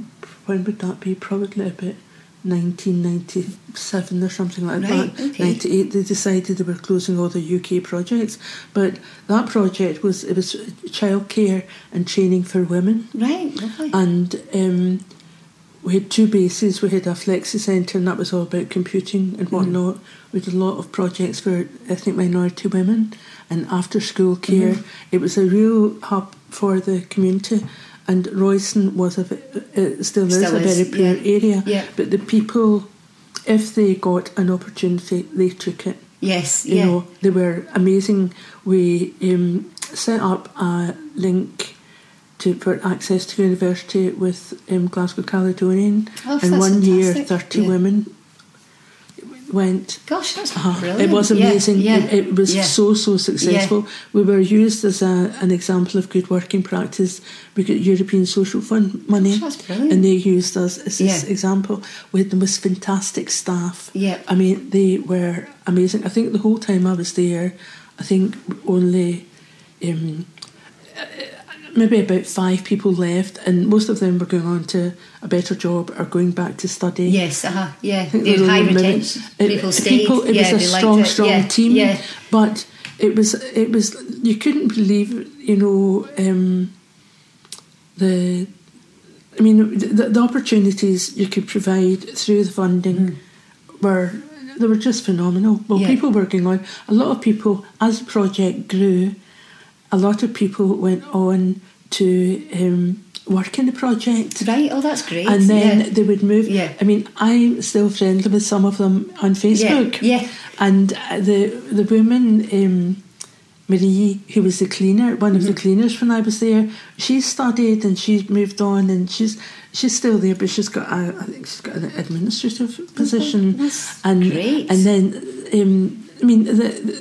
when would that be? Probably about 1997 or something like Right, that. okay. 98, they decided they were closing all the UK projects. But that project was, it was childcare and training for women right, lovely. and um, we had two bases. We had a flexi centre, and that was all about computing and mm-hmm. whatnot. We did a lot of projects for ethnic minority women and after school mm-hmm. care. It was a real hub for the community. And Royston was a, ve- it still, is Still a very poor yeah. area. Yeah. But the people, if they got an opportunity, they took it. Yes, You yeah. know, they were amazing. We um, set up a link to for access to university with um, Glasgow Caledonian, Oh, and one year thirty Yeah. women went. Gosh, that's Uh, brilliant. it was amazing. Yeah, It, it was yeah. so so successful. We were used as a, an example of good working practice. We got European Social Fund money, and they used us as this Yeah. example. We had the most fantastic staff. Yeah. I mean, they were amazing. I think the whole time I was there, I think only um, maybe about five people left, and most of them were going on to a better job or going back to study. Yes, uh-huh, yeah. There was high retention. it- People stayed. People, it yeah, was a strong, it. strong yeah. team. Yeah, But it was, it was. You couldn't believe, you know, um, the. I mean, the, the opportunities you could provide through the funding were they were just phenomenal. Well, Mm. Yeah. people were going on. A lot of people, as the project grew, a lot of people went on to um, work in the project right. Oh, that's great. and then yeah. they would move. Yeah. I mean, I'm still friendly with some of them on Facebook. yeah. yeah. And the the woman, um, Marie, who was the cleaner, one of the Mm-hmm. cleaners when I was there, she studied and she moved on and she's she's still there, but she's got a, I think she's got an administrative position. that's and great. and then um, I mean the, the,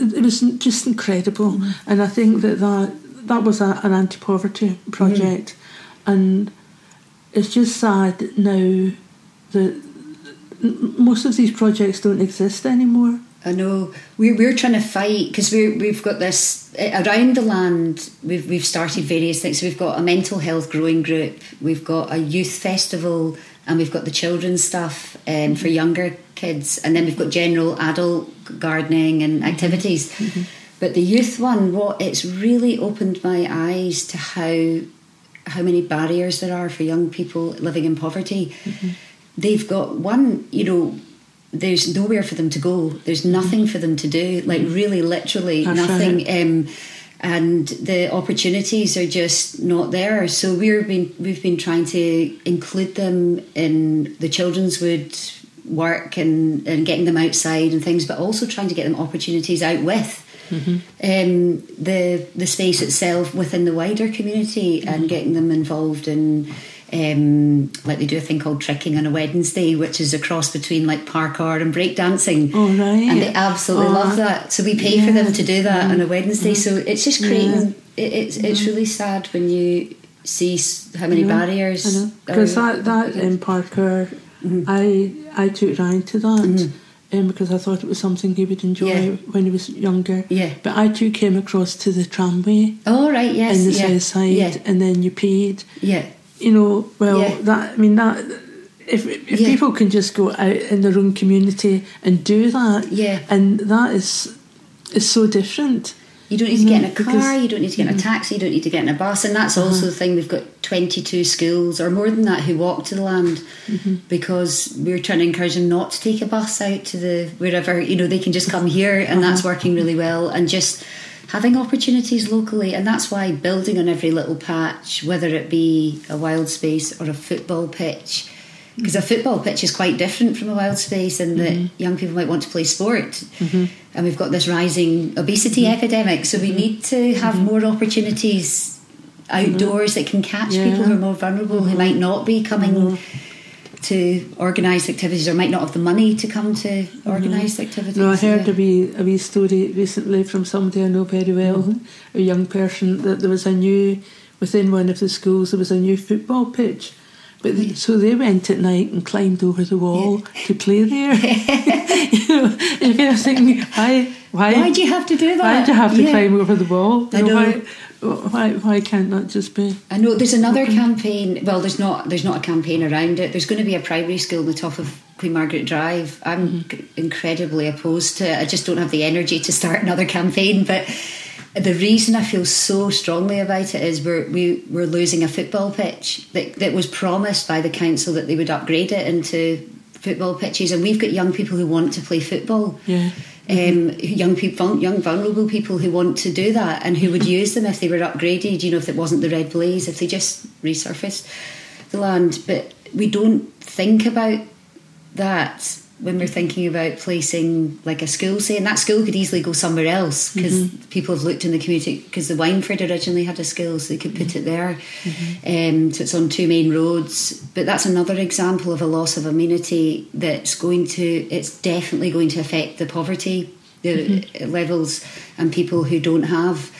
it was just incredible, Mm-hmm. and I think that that that was a, an anti-poverty project, Mm-hmm. and it's just sad now that most of these projects don't exist anymore. I know we're we're trying to fight because we we've got this around the land. We've we've started various things. We've got a mental health growing group. We've got a youth festival, and we've got the children's stuff um, for younger kids, and then we've got general adult gardening and mm-hmm. activities. Mm-hmm. But the youth one, what it's really opened my eyes to how how many barriers there are for young people living in poverty. Mm-hmm. They've got one, you know, there's nowhere for them to go. There's nothing for them to do. Like really, literally That's nothing. Um, and the opportunities are just not there. So we've been we've been trying to include them in the children's wood work and, and getting them outside and things, but also trying to get them opportunities out with um, the the space itself within the wider community and getting them involved in um, like they do a thing called tricking on a Wednesday, which is a cross between like parkour and breakdancing. Oh, right. And they absolutely Oh, love that. So we pay for them to do that on a Wednesday. Mm-hmm. So it's just creating. It, it's it's really sad when you see how many barriers. Because that that in Parkour, I I took Ryan to that. Um, because I thought it was something he would enjoy Yeah. when he was younger. Yeah. But I too came across to the tramway Oh right, yes, in the yeah, south side, yeah, and then you paid. yeah. You know, well, Yeah. that I mean that. If, if Yeah. people can just go out in their own community and do that, Yeah. and that is is so different. You don't need to get in a car, Mm-hmm. you don't need to get in a taxi, you don't need to get in a bus. And that's also Uh-huh. the thing, we've got 22 schools or more than that who walk to the land Mm-hmm. because we're trying to encourage them not to take a bus out to the wherever, you know, they can just come here and uh-huh. that's Uh-huh. working really well. And just having opportunities locally. And that's why building on every little patch, whether it be a wild space or a football pitch, because a football pitch is quite different from a wild space and that mm-hmm. young people might want to play sport mm-hmm. and we've got this rising obesity mm-hmm. epidemic so we need to have more opportunities outdoors that can catch Yeah. people who are more vulnerable who might not be coming to organised activities or might not have the money to come to organised activities No, I heard yeah. a wee a wee story recently from somebody I know very well, Mm-hmm. a young person that there was a new within one of the schools there was a new football pitch. But they, so they went at night and climbed over the wall to play there. you know, and you're kind of thinking, why, why, why do you have to do that why do you have to Yeah. climb over the wall? I You know. Why, why, why can't that just be? I know there's another campaign. Well, there's not. There's not a campaign around it. There's going to be a primary school on the top of Queen Margaret Drive. I'm Mm-hmm. incredibly opposed to it. I just don't have the energy to start another campaign. But the reason I feel so strongly about it is we're we, we're losing a football pitch that, that was promised by the council that they would upgrade it into football pitches, and we've got young people who want to play football. Yeah. Um, young people, young vulnerable people who want to do that and who would use them if they were upgraded. You know, if it wasn't the red blaes, if they just resurfaced the land. But we don't think about that when we're thinking about placing like a school say and that school could easily go somewhere else because mm-hmm. people have looked in the community because the Wyndford originally had a school so they could put it there mm-hmm. um, so it's on two main roads but that's another example of a loss of amenity that's going to it's definitely going to affect the poverty the mm-hmm. levels and people who don't have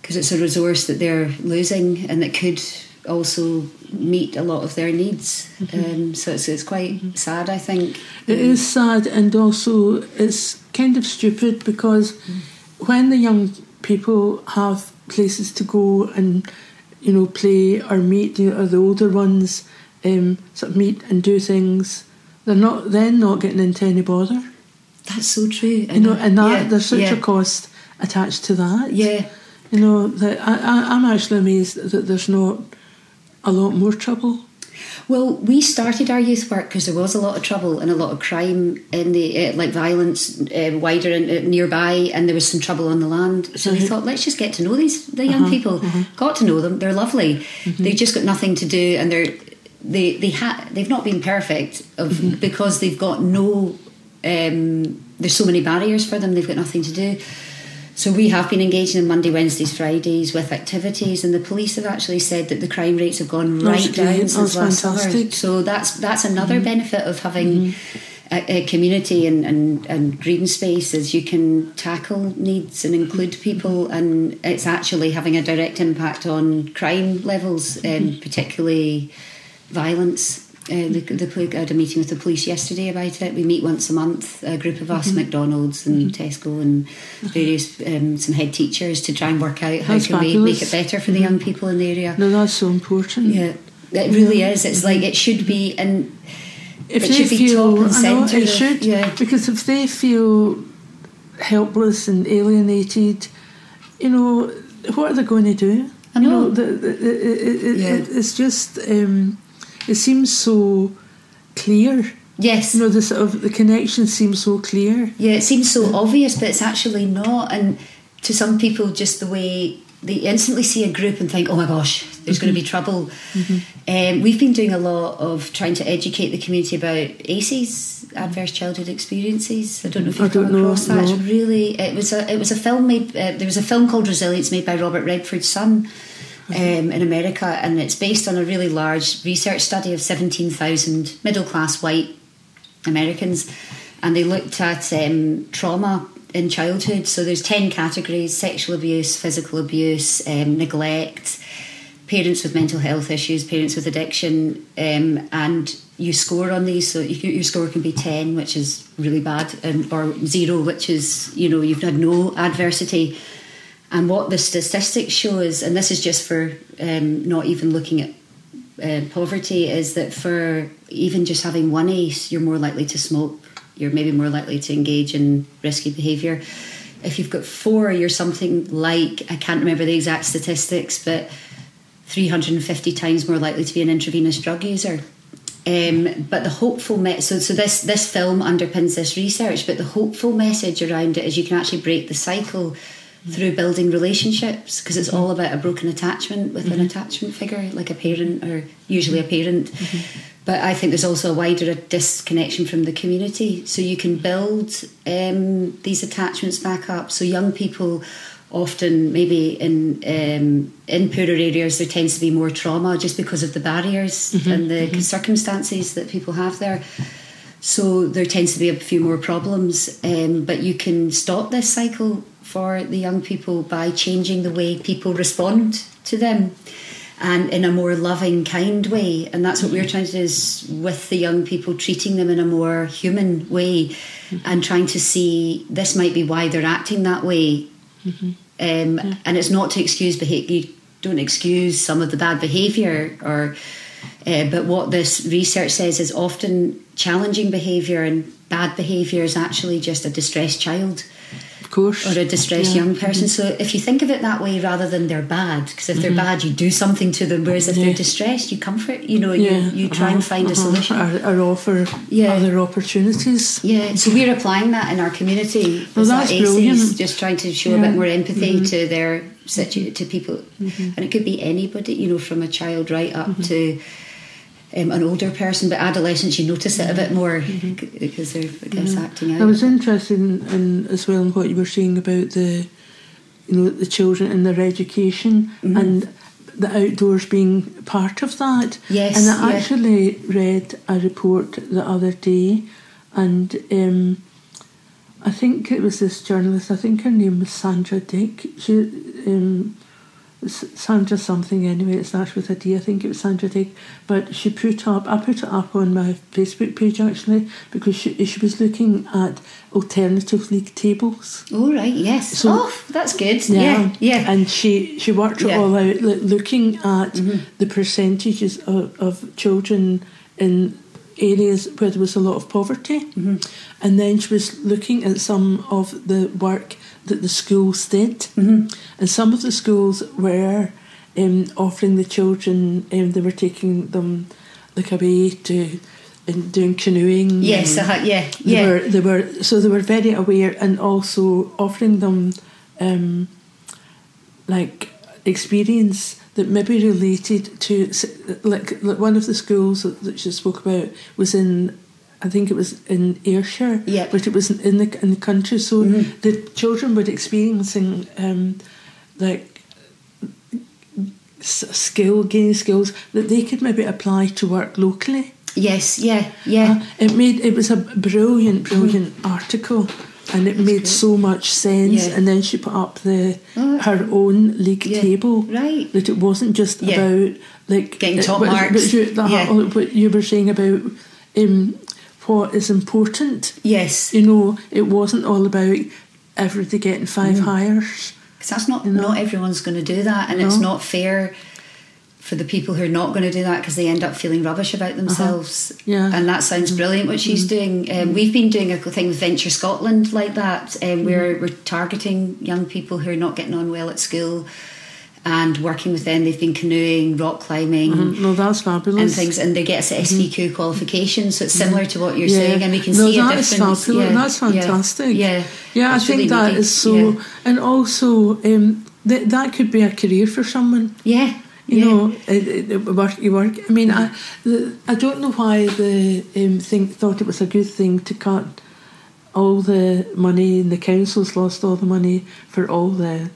because it's a resource that they're losing and that could also meet a lot of their needs. Mm-hmm. Um, so it's, it's quite mm-hmm. sad, I think. It um, is sad, and also it's kind of stupid because mm-hmm. when the young people have places to go and you know play or meet, you know, or the older ones um, sort of meet and do things, they're not then not getting into any bother. That's so true. You know, and that yeah, there's such yeah. a cost attached to that. Yeah. You know that I, I, I'm actually amazed that there's not a lot more trouble? Well, we started our youth work because there was a lot of trouble and a lot of crime in the uh, like violence uh, wider and uh, nearby, and there was some trouble on the land. So we thought, let's just get to know these the young uh-huh, people. Uh-huh. Got to know them; they're lovely. Mm-hmm. They've just got nothing to do, and they're they they ha- they've not been perfect of mm-hmm. because they've got no. Um, there's so many barriers for them; they've got nothing to do. So we have been engaging in Monday, Wednesdays, Fridays with activities, and the police have actually said that the crime rates have gone right down since last summer. So that's that's another mm-hmm. benefit of having. Mm-hmm. A, a, community and, and, and green spaces, you can tackle needs and include people, and it's actually having a direct impact on crime levels, um, mm-hmm. particularly violence. Uh, the, the, I had a meeting with the police yesterday about it. We meet once a month, a group of us, mm-hmm. McDonald's and mm-hmm. Tesco and various um, some head teachers to try and work out how that's can fabulous. we make it better for the young mm-hmm. people in the area. No, that's so important. Yeah, it really is. It's like it should be, and if it should be feel, top and centre. It should, yeah. Because if they feel helpless and alienated, you know, what are they going to do? I know. You know the, the, it, it, yeah. it's just. Um, it seems so clear. Yes. You know, the sort of the connection seems so clear. Yeah, it seems so obvious, but it's actually not. And to some people, just the way they instantly see a group and think, "Oh my gosh, there's mm-hmm. going to be trouble." Mm-hmm. Um, we've been doing a lot of trying to educate the community about ACEs, adverse childhood experiences. I don't know if you've come across know, that. No. It's really, it was a it was a film made. Uh, there was a film called Resilience made by Robert Redford's son um, in America, and it's based on a really large research study of 17,000 middle class white Americans, and they looked at um, trauma in childhood. So there's 10 categories sexual abuse, physical abuse, um, neglect, parents with mental health issues, parents with addiction, um, and you score on these. So you, your score can be 10, which is really bad, and, or zero, which is, you know, you've had no adversity and what the statistics show is, and this is just for um, not even looking at uh, poverty, is that for even just having one ACE, you're more likely to smoke. You're maybe more likely to engage in risky behaviour. If you've got four, you're something like I can't remember the exact statistics, but 350 times more likely to be an intravenous drug user. Um, but the hopeful me- so so this this film underpins this research, but the hopeful message around it is you can actually break the cycle through building relationships because it's mm-hmm. all about a broken attachment with mm-hmm. an attachment figure like a parent or usually a parent mm-hmm. but i think there's also a wider disconnection from the community so you can build um, these attachments back up so young people often maybe in um, in poorer areas there tends to be more trauma just because of the barriers mm-hmm. and the mm-hmm. circumstances that people have there so there tends to be a few more problems um, but you can stop this cycle for the young people by changing the way people respond to them and in a more loving, kind way. And that's what we're trying to do is with the young people, treating them in a more human way mm-hmm. and trying to see this might be why they're acting that way. Mm-hmm. Um, yeah. And it's not to excuse behaviour, you don't excuse some of the bad behaviour or. Uh, but what this research says is often challenging behaviour and bad behaviour is actually just a distressed child of course. or a distressed Yeah. young person. So if you think of it that way, rather than they're bad, because if they're bad, you do something to them. Whereas if Yeah. they're distressed, you comfort. You know, Yeah, you, you try and uh-huh, find a uh-huh. solution. or, or offer Yeah. other opportunities. Yeah, so we're applying that in our community. Well, that's brilliant. Just trying to show a. Mm-hmm. bit more empathy to their situ to people, and it could be anybody, you know, from a child right up Mm-hmm. to. Um, an older person, but adolescents, you notice it a bit more c- because they're, I guess, acting out. Mm-hmm. I was interested in, in as well in what you were saying about the, you know, the children and their education Mm-hmm. and the outdoors being part of that. Yes, And I yeah. actually read a report the other day, and um, I think it was this journalist. I think her name was Sandra Dick. She. Um, Sandra something anyway, it starts with a D, I think it was Sandra Dick. But she put up, I put it up on my Facebook page actually, because she, she was looking at alternative league tables. Oh right, yes. So- oh, that's good. Yeah, yeah. And she, she worked it Yeah. Mm-hmm. all out, like, looking at the percentages of, of children in areas where there was a lot of poverty. Mm-hmm. And then she was looking at some of the work that the schools did. Mm-hmm. And some of the schools were um, offering the children, um, they were taking them like away to and doing canoeing. yes, and- uh, yeah, they yeah. were they were so they were very aware and also offering them um, like experience that maybe related to like, like one of the schools that, that she spoke about was in I think it was in Ayrshire, Yeah. but it was in the in the country. So Mhm. the children were experiencing um, like s- skill gaining skills that they could maybe apply to work locally. Yes, yeah, yeah. Uh, it made it was a brilliant, brilliant article, and it made so much sense. Yeah. And then she put up the Oh. her own league Yeah. table. Right. That it wasn't just Yeah. about like Getting top what- marks. What you, the- Yeah. what you were saying about um, what is important. Yes. You know, it wasn't all about everybody getting five Mm. Highers. Because that's not You know? not everyone's going to do that, and it's not fair for the people who are not going to do that because they end up feeling rubbish about themselves. Uh-huh. Yeah. And that sounds brilliant. What she's doing, um, we've been doing a thing with Venture Scotland like that, um, where Mm-hmm. we're targeting young people who are not getting on well at school. And working with them, they've been canoeing, rock climbing, Mm, No, that's fabulous. and things, and they get a SVQ qualification. So it's similar to what you're Mm-hmm. Yeah. saying, and we can no, see a that is difference. fabulous. Yeah, That's yeah, fantastic. Yeah, yeah. I think really that needed. is so, Yeah. and also um, that that could be a career for someone. Yeah, You yeah. know, it, it, it work. You work. I mean, I, the, I don't know why the um, think thought it was a good thing to cut all the money, and the councils lost all the money for all the,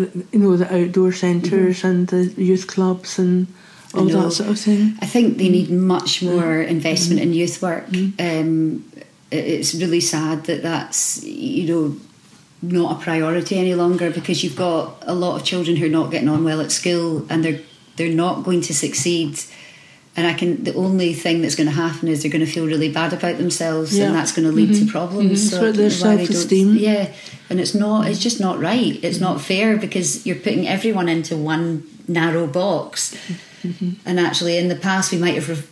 the you know, the outdoor centres and the youth clubs and all that sort of thing. I think they need much more investment in youth work. Mm-hmm. Um, it's really sad that that's you know not a priority any longer because you've got a lot of children who are not getting on well at school and they're they're not going to succeed. And I can. The only thing that's going to happen is they're going to feel really bad about themselves, Yeah. and that's going to lead to mm-hmm. problems. Mhm. So It's their don't know why they don't- self-esteem. Yeah, and it's not. It's just not right. It's not mm-hmm. fair because you're putting everyone into one narrow box. Mm-hmm. And actually, in the past, we might have re-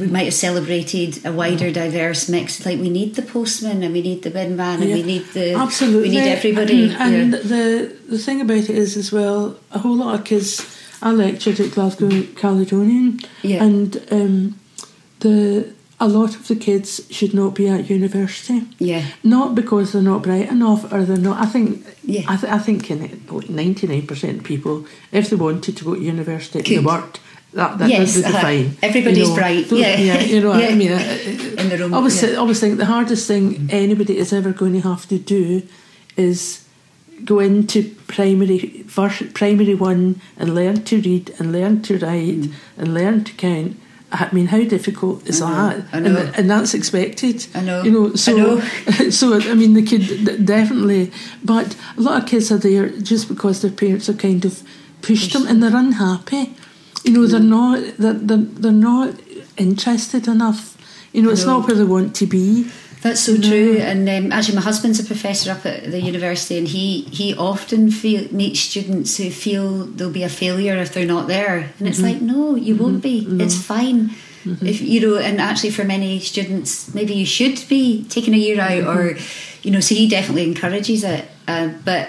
we might have celebrated a wider, diverse mix. Like we need the postman, and we need the bin man, and we need the Absolutely. we need everybody. And, and yeah. the the thing about it is as well, a whole lot of kids. I lectured at Glasgow Caledonian, Yeah. and um, the a lot of the kids should not be at university. yeah, Not because they're not bright enough, or they're not. I think. Yeah. I, th- I think ninety nine percent of people, if they wanted to go to university, they worked. That, that Yes, would be uh-huh. fine. Everybody's bright, Don't- yeah. you know what Yeah. I mean. I- in the room. I always, yeah. Think the hardest thing anybody is ever going to have to do is go into primary first primary one and learn to read and learn to write and learn to count. I mean, how difficult is Mm. I know, that? I know. And, and that's expected. I know, You know, I so know. so I mean, the kid definitely, but a lot of kids are there just because their parents have kind of pushed them and they're unhappy. You know, they're not they're, they're, they're not interested enough. You know, I it's know. not where they want to be. That's so true. And um, actually, my husband's a professor up at the university, and he he often feel, meets students who feel they'll be a failure if they're not there. And it's like, no, you won't be. It's fine. Mm-hmm. If you know, and actually for many students, maybe you should be taking a year out, mm-hmm. or you know, so he definitely encourages it. Uh, but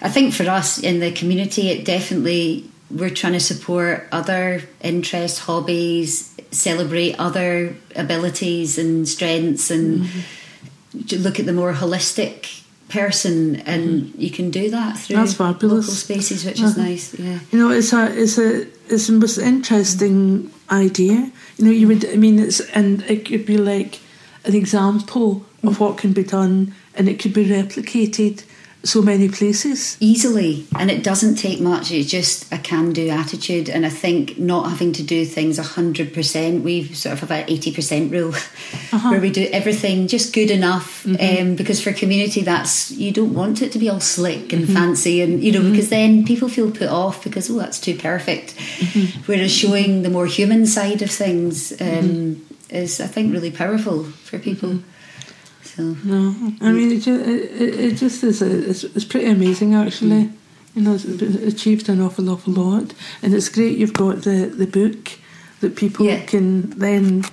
I think for us in the community, it definitely we're trying to support other interests, hobbies, celebrate other abilities and strengths, and mm-hmm. look at the more holistic person, and mm-hmm. you can do that through That's fabulous. local spaces, which uh-huh. is nice. Yeah, you know, it's a it's a it's the most interesting idea. You know, you would I mean, it's and it could be like an example of mm. what can be done, and it could be replicated so many places easily and it doesn't take much it's just a can do attitude and i think not having to do things 100% We've sort of have an 80% rule uh-huh. where we do everything just good enough mm-hmm. um, because for community that's you don't want it to be all slick and mm-hmm. fancy and you know mm-hmm. because then people feel put off because oh that's too perfect mm-hmm. whereas showing the more human side of things um, mm-hmm. is i think really powerful for people mm-hmm. So no, I mean it just it, it just is a, it's, it's pretty amazing actually. Mm. You know, it's achieved an awful awful lot, and it's great you've got the the book that people yeah. can then.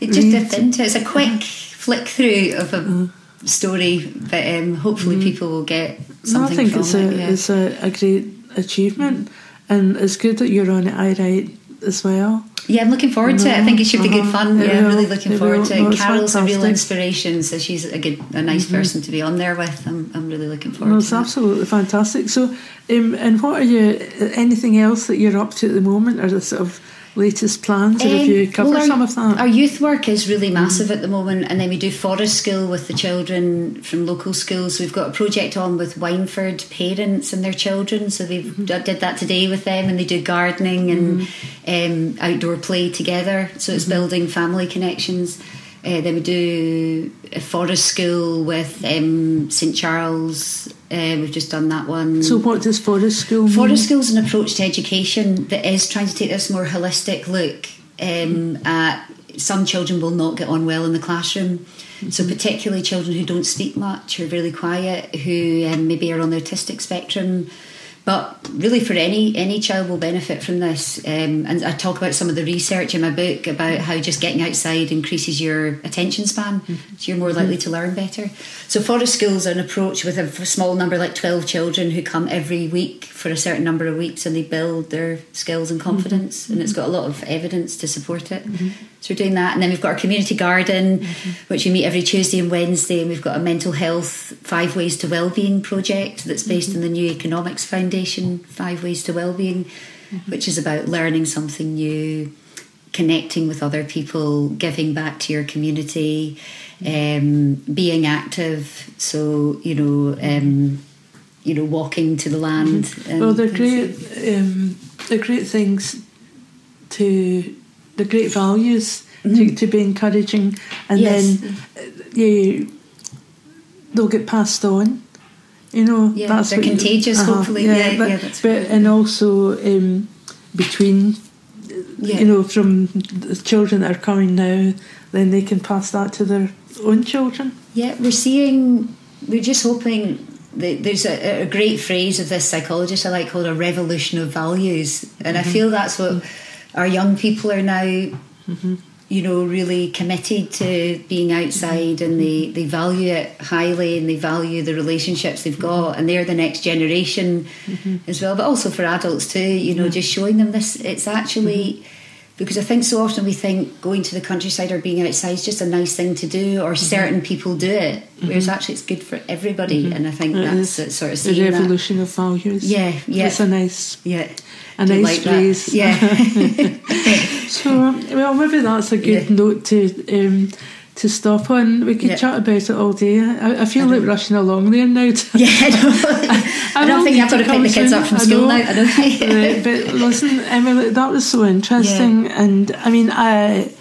It just dipped into. It's a quick flick through of a. Mm. Story, but um, hopefully mm. people will get something. No, I think it's it, a yeah. it's a, a great achievement, and it's good that you're on it. Aye Write as well. Yeah, I'm looking forward no, to it. I think it should be uh-huh. good fun. yeah, I'm really looking forward to it. No, Carol's fantastic. a real inspiration, so she's a good, a nice mm-hmm. person to be on there with. I'm, I'm really looking forward. No, it's absolutely fantastic. So, um, and what are you? Anything else that you're up to at the moment, or the sort of latest plans? Um, have you covered well, our, some of that? Our youth work is really massive at the moment, and then we do forest school with the children from local schools. We've got a project on with Wyndford parents and their children, so we mm-hmm. did that today with them, and they do gardening and mm. um, outdoor play together. So it's mm-hmm. building family connections. Uh, then we do a forest school with um, St Charles. Uh, we've just done that one. So, what does forest school mean? Forest school is an approach to education that is trying to take this more holistic look um, at some children will not get on well in the classroom. Mm-hmm. So, particularly children who don't speak much, who are really quiet, who um, maybe are on the autistic spectrum, but really, for any any child will benefit from this. Um, and I talk about some of the research in my book about how just getting outside increases your attention span, mm-hmm. so you're more likely to learn better. So forest schools are an approach with a small number, like twelve children, who come every week for a certain number of weeks, and they build their skills and confidence. Mm-hmm. And it's got a lot of evidence to support it. Mm-hmm. So we're doing that, and then we've got our community garden, mm-hmm. which we meet every Tuesday and Wednesday, and we've got a mental health five ways to well-being project that's based mm-hmm. in the New Economics Foundation, Five Ways to Wellbeing, mm-hmm. which is about learning something new, connecting with other people, giving back to your community, um, being active. So you know. Um, you know, walking to the land. Mm-hmm. Well, they're great. Um, they're great things to the great values mm-hmm. to, to be encouraging, and yes. then uh, you they'll get passed on. You know, yeah, that's they're contagious. You, uh-huh, hopefully, yeah, yeah, but, yeah but and also um, between, yeah. you know, from the children that are coming now, then they can pass that to their own children. Yeah, we're seeing. We're just hoping that there's a, a, great phrase of this psychologist I like called a revolution of values, and mm-hmm. I feel that's what our young people are now mm-hmm. you know really committed to being outside and they, they value it highly and they value the relationships they've got and they're the next generation mm-hmm. as well but also for adults too you know yeah. just showing them this it's actually mm-hmm. Because I think so often we think going to the countryside or being outside is just a nice thing to do, or mm-hmm. certain people do it, whereas mm-hmm. actually it's good for everybody. Mm-hmm. And I think it that's it, sort of the revolution that. of values. Yeah, yeah, it's a nice, yeah, a nice like phrase. Yeah. so, well, maybe that's a good yeah. note to um, to stop on. We could yeah. chat about it all day. I, I feel I like rushing along there now. yeah, I, I, I don't think I've got to pick the kids up from school now. I don't right, but listen, Emily, that was so interesting, yeah. and I mean, I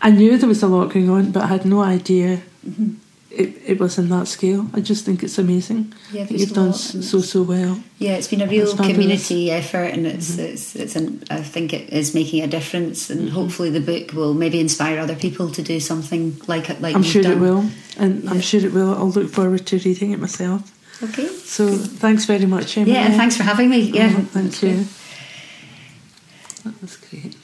I knew there was a lot going on, but I had no idea. Mm-hmm it, it was in that scale. I just think it's amazing. Yeah, you've done so so well. Yeah, it's been a real community effort, and it's mm-hmm. it's it's an, I think it is making a difference, and mm-hmm. hopefully the book will maybe inspire other people to do something like it. Like I'm sure done. it will, and yeah. I'm sure it will. I'll look forward to reading it myself. Okay. So thanks very much, Emily. Yeah, and thanks for having me. Yeah, oh, thank you. That was great.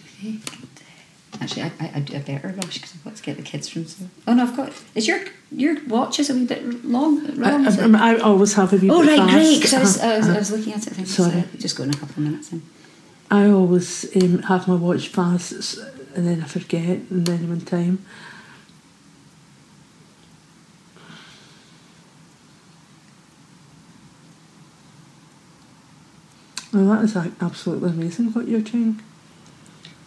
Actually, I, I, I do a better rush because I've got to get the kids from school. Oh no, I've got. Is your your watch is a wee bit long? long I. I, I always have a wee oh bit right, fast. great. Because I was, I, was, I was looking at it. I think Sorry. it's uh, just going a couple of minutes. In. I always um, have my watch fast and then I forget and then I'm in time. Well, that is absolutely amazing what you're doing.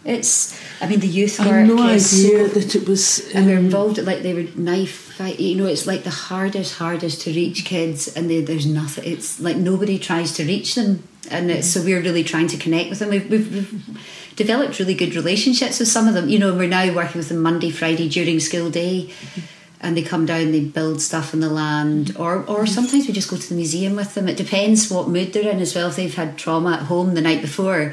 It's. I mean, the youth I work had no idea so that it was. and we're um, involved like they were knife fight you know it's like the hardest hardest to reach kids and they, there's nothing it's like nobody tries to reach them and it's, mm. so we're really trying to connect with them. We've, we've, we've developed really good relationships with some of them you know we're now working with them monday friday during school day mm-hmm. and they come down they build stuff on the land mm-hmm. or or mm-hmm. sometimes we just go to the museum with them. It depends what mood they're in as well. If they've had trauma at home the night before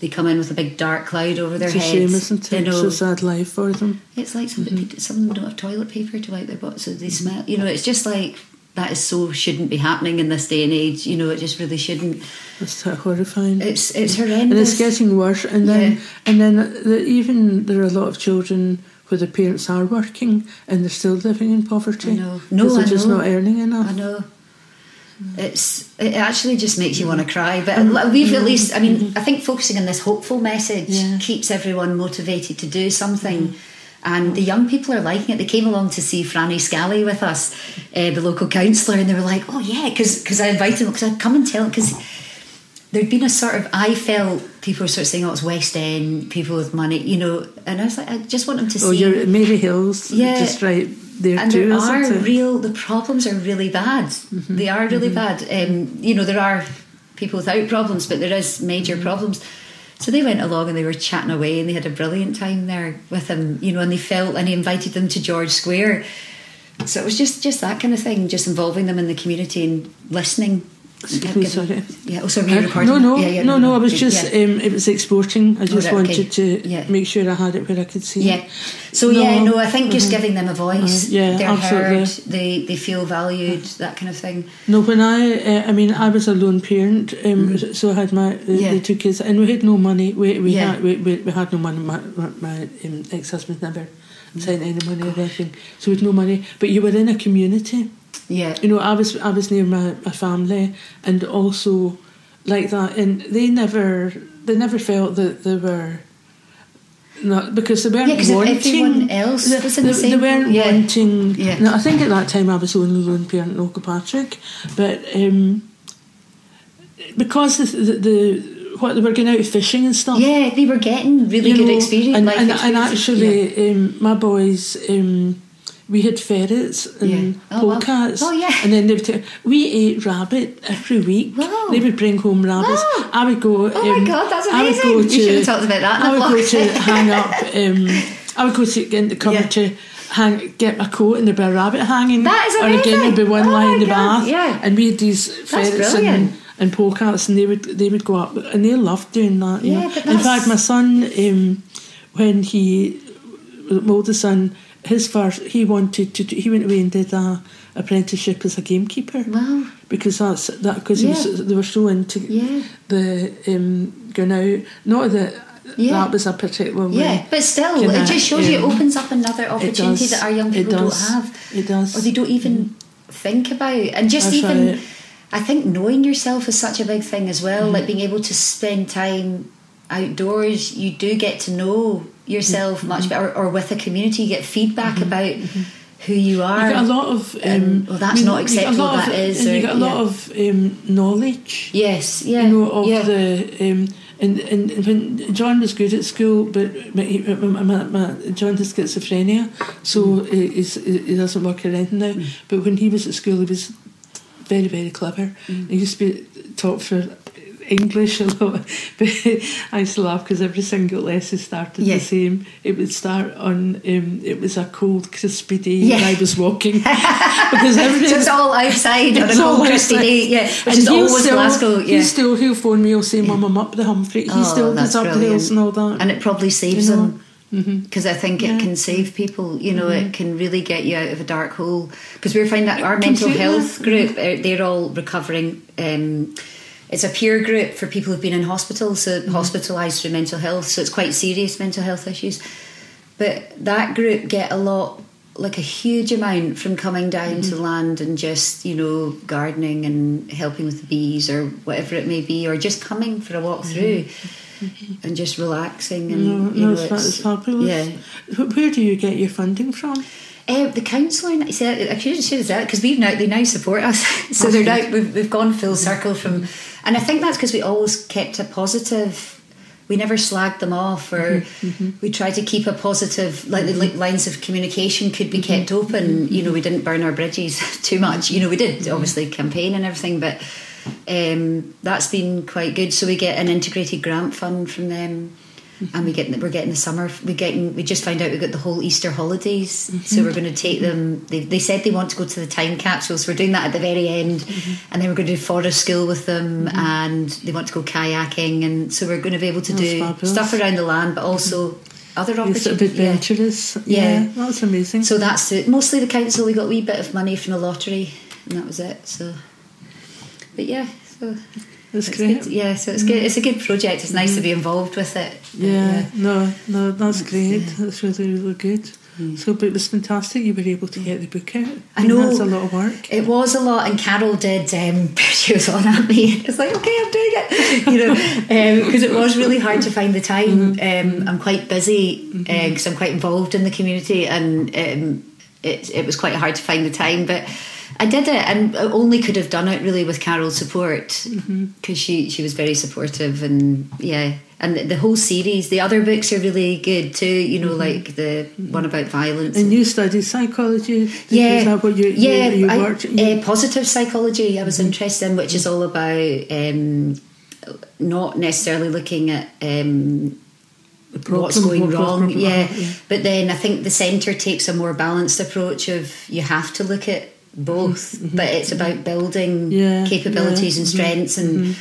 they come in with a big dark cloud over their It's a heads shame, isn't you know. It's a sad life for them. It's like some, Mm-hmm. some of them don't have toilet paper to wipe their butts, so they smell. You know, it's just like that is so shouldn't be happening in this day and age. You know, it just really shouldn't. It's horrifying. It's it's horrendous, and it's getting worse. And then, Yeah. and then the, even there are a lot of children where the parents are working and they're still living in poverty. I know. No, I just know. not earning enough. I know. It's it actually just makes you want to cry, but mm-hmm. we've at mm-hmm. least. I mean, mm-hmm. I think focusing on this hopeful message Yeah. keeps everyone motivated to do something. And the young people are liking it. They came along to see Franny Scally with us, uh, the local councillor, and they were like, "Oh yeah," because I invited them because I'd come and tell because there'd been a sort of I felt people were sort of saying, "Oh, it's West End people with money," you know, and I was like, I just want them to Oh, see. Oh, you're Maryhill's Yeah. just right there and there are? Mm-hmm. real the problems are really bad they are really bad um, you know there are people without problems but there is major Mm-hmm. problems so they went along and they were chatting away and they had a brilliant time there with him you know and they felt and he invited them to George Square so it was just just that kind of thing just involving them in the community and listening Excuse me, sorry. yeah oh sorry recording no, no, yeah, yeah, no, no, I was yeah. just, um, it was exporting. I just right, okay. wanted to Yeah. make sure I had it where I could see Yeah. it. So No. yeah, no, I think just giving them a voice. Uh, yeah, they're absolutely. heard. They they feel valued. That kind of thing. No, when I, uh, I mean, I was a lone parent, um, so I had my the. Yeah. the two kids, and we had no money. We we Yeah. had we, we, we had no money. My my, um, ex husband never sent any money or anything, so we had no money. But you were in a community. Yeah. You know, I was I was near my, my family, and also like that, and they never they never felt that they were. Not because they weren't Yeah, wanting. everyone else they, was in the they- same they weren't yeah. wanting. Yeah. No, I think at that time I was the only lone parent in Partick, but um, because the, the, the what they were going out fishing and stuff. Yeah, they were getting really you good know, experience. and, and, and experiences. actually, um, my boys. Um, we had ferrets and Yeah. Oh, wow. polecats, Oh, yeah. and then they would. T- we ate rabbit every week. Wow. They would bring home rabbits. Wow. I would go. Oh my um, God, that's I would amazing. go You should have talked about that I would go to hang up. Um, I would go to get in the cupboard Yeah. to hang get my coat and there'd be a rabbit hanging. That is Or again amazing. there'd be one Oh lying my in the God, bath. yeah. And we had these ferrets brilliant. and and polecats, and they would they would go up, and they loved doing that. Yeah, in fact, my son, um, when he, my oldest son, his first, he wanted to. Do, he went away and did a apprenticeship as a gamekeeper. Wow. Because that's that because Yeah. they were so into Yeah. the um, going out. Not that Yeah. that was a particular way. Yeah, but still, it I- just shows you it um, opens up another opportunity that our young people don't have. It does. Or they don't even think about. And just That's even, right. I think knowing yourself is such a big thing as well. Mm-hmm. Like being able to spend time outdoors, you do get to know yourself Mm-hmm. much better. Or with a community, you get feedback about who you are. You get a lot of. Um, Um, well, that's I mean, not you get a acceptable, lot of- that is, And or- you get a lot yeah. of um, knowledge. yes, yeah. you know, of yeah. the um, and, and when John was good at school, but my, my, my, my, John has schizophrenia, so Mm. he, he's, he doesn't work around now. But when he was at school, he was very, very clever. Mm. He used to be taught for English a lot, but I used to laugh because every single lesson started Yeah. the same. It would start on um, it was a cold, crispy day, Yeah. and I was walking because everything. so it's all outside on a cold, crispy day, yeah, which And is always still, Glasgow, yeah. He still he'll phone me. He'll say, "Mum, I'm up the Humphrey." He Oh, still goes up the brilliant. hills and all that. and it probably saves You know, them because I think it can save people. You know, it can really get you out of a dark hole. Because we're finding that our mental health group, uh, they're all recovering. Um, it's a peer group for people who've been in hospital, so hospitalised through mental health. So it's quite serious mental health issues. but that group get a lot like a huge amount from coming down Mm-hmm. to land and just you know gardening and helping with the bees or whatever it may be or just coming for a walk through and just relaxing and Mm-hmm. No, you no, know it's, fa- it's fabulous. yeah Where do you get your funding from? uh, the council I should have said because we've now they now support us so they're now we've, we've gone full circle from and I think that's because we always kept a positive we never slagged them off or mm-hmm, mm-hmm. we tried to keep a positive like the li- lines of communication could be kept mm-hmm. open. You know we didn't burn our bridges too much. You know we did obviously campaign and everything but um, that's been quite good. So we get an integrated grant fund from them and we get we're getting the summer we getting we just found out we got the whole Easter holidays mm-hmm. so we're going to take them they, they said they want to go to the time capsules we're doing that at the very end mm-hmm. and then we're going to do forest school with them mm-hmm. and they want to go kayaking and so we're going to be able to That's do fabulous. stuff around the land but also other sort of opportunities yeah. adventurous. Yeah. Yeah, that's amazing. so that's it mostly the council we got a wee bit of money from the lottery and that was it so but yeah so That's it's great. good. Yeah, so it's good. It's a good project. It's nice to be involved with it. Yeah, no, no, that's great. yeah. That's really, really good. So, but it was fantastic you were able to get the book out. I mean, know. That's a lot of work. It was a lot, and Carol did. Um, she was on at me. It's like, okay, I'm doing it, you know, because it was really hard to find the time. Um, I'm quite busy because I'm quite involved in the community, and um, it it was quite hard to find the time, but. I did it, and I only could have done it really with Carol's support because she she was very supportive, and yeah, and the, whole series. The other books are really good too. You know, like the one about violence. And you studied psychology. Yeah, what you, yeah, you, you I- worked? uh, positive psychology. I was interested in, which is all about um, not necessarily looking at um, what's going wrong. yeah. yeah. but then I think the centre takes a more balanced approach of you have to look at both, but it's about building Mm-hmm, Yeah, capabilities yeah, and mhm, strengths and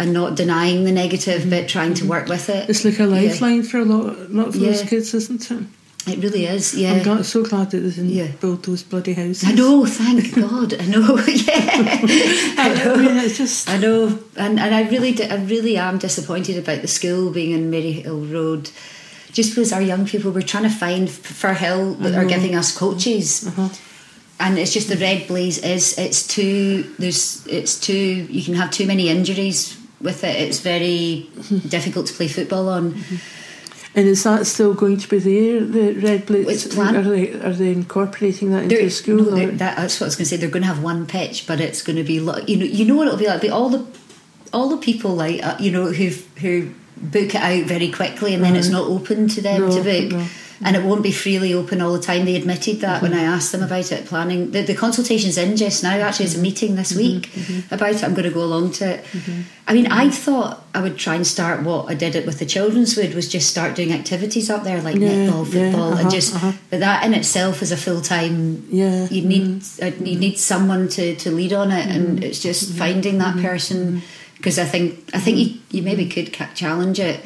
and not denying the negative, but trying to work with it. Mm-hmm, It's like a Yeah. lifeline for a lot, lot of those kids, isn't it? It really is. Yeah. I'm glad, so glad that they didn't Yeah. build those bloody houses. I know, thank God. I know, yeah. I I mean, it's just I know, and and I really, I really am disappointed about the school being in Maryhill Road, just because our young people were trying to find Firhill that are giving us coaches, Uh-huh. And it's just the red blaes is it's too there's it's too you can have too many injuries with it. It's very difficult to play football on. And is that still going to be there? The red planned- are they are they incorporating that into They're- the school? no, that, that's what I was going to say. They're going to have one pitch, but it's going to be you know you know what it'll be like. Be all the all the people like uh, you know who who book it out very quickly, and then it's not open to them No, to book. no. And it won't be freely open all the time. They admitted that when I Mm-hmm. asked them about it. Planning the, the consultation's in just now. Actually, Mm-hmm. there's a meeting this week about it. I'm going to go along to it. I mean, I thought I would try and start what I did it with the children's wood was just start doing activities up there like Yeah, netball, yeah, football, uh-huh, and just. uh-huh. But that in itself is a full time Yeah, you need uh, you need someone to, to lead on it, Mm-hmm. and it's just finding that person because I think I think you, you maybe could challenge it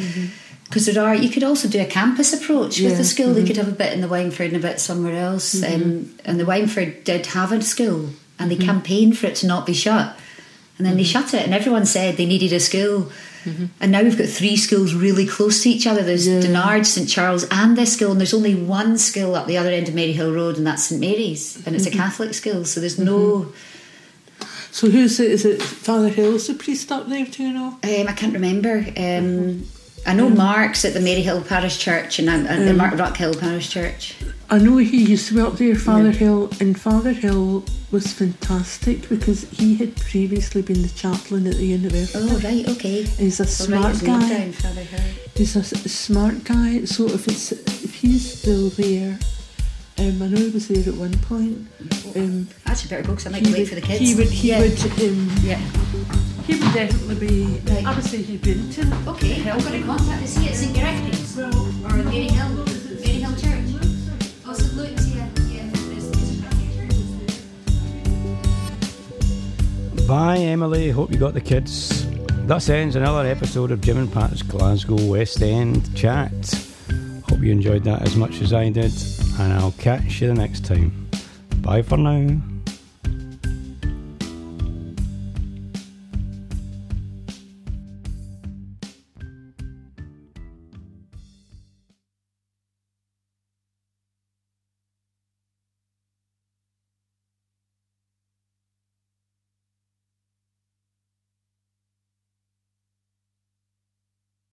because there are you could also do a campus approach with the school. They mhm. could have a bit in the Wyndford and a bit somewhere else, mhm. um, and the Wyndford did have a school, and they mhm. campaigned for it to not be shut, and then they shut it, and everyone said they needed a school. And now we've got three schools really close to each other. There's Yeah. Dunard, St Charles, and this school, and there's only one school up the other end of Maryhill Road, and that's St Mary's, and it's a Catholic school. So there's no, So who's it? Is it Father Hill's the priest up there? Do you know? um, I can't remember. Um, uh-huh. I know mm. Mark's at the Maryhill Parish Church and, and, and the mm. Mark Ruchill Parish Church. I know he used to be up there, Father Hill, and Father Hill was fantastic because he had previously been the chaplain at the university. Oh right, okay. He's a smart name guy. down, Father Hill. He's a smart guy. So if it's if he's still there, um, I know he was there at one point. Um, Actually, better go because I might he be late would, for the kids. he would he yeah. would um, Yeah. he would definitely be. Right. I would say he'd been to it. Okay, I'm going to contact the see it St Gregory's or Maryhill, Maryhill Church. Oh, St Luke's, yeah, yeah. There's, there's Bye, Emily. Hope you got the kids. Thus ends another episode of Jim and Pat's Glasgow West End chat. Hope you enjoyed that as much as I did, and I'll catch you the next time. Bye for now.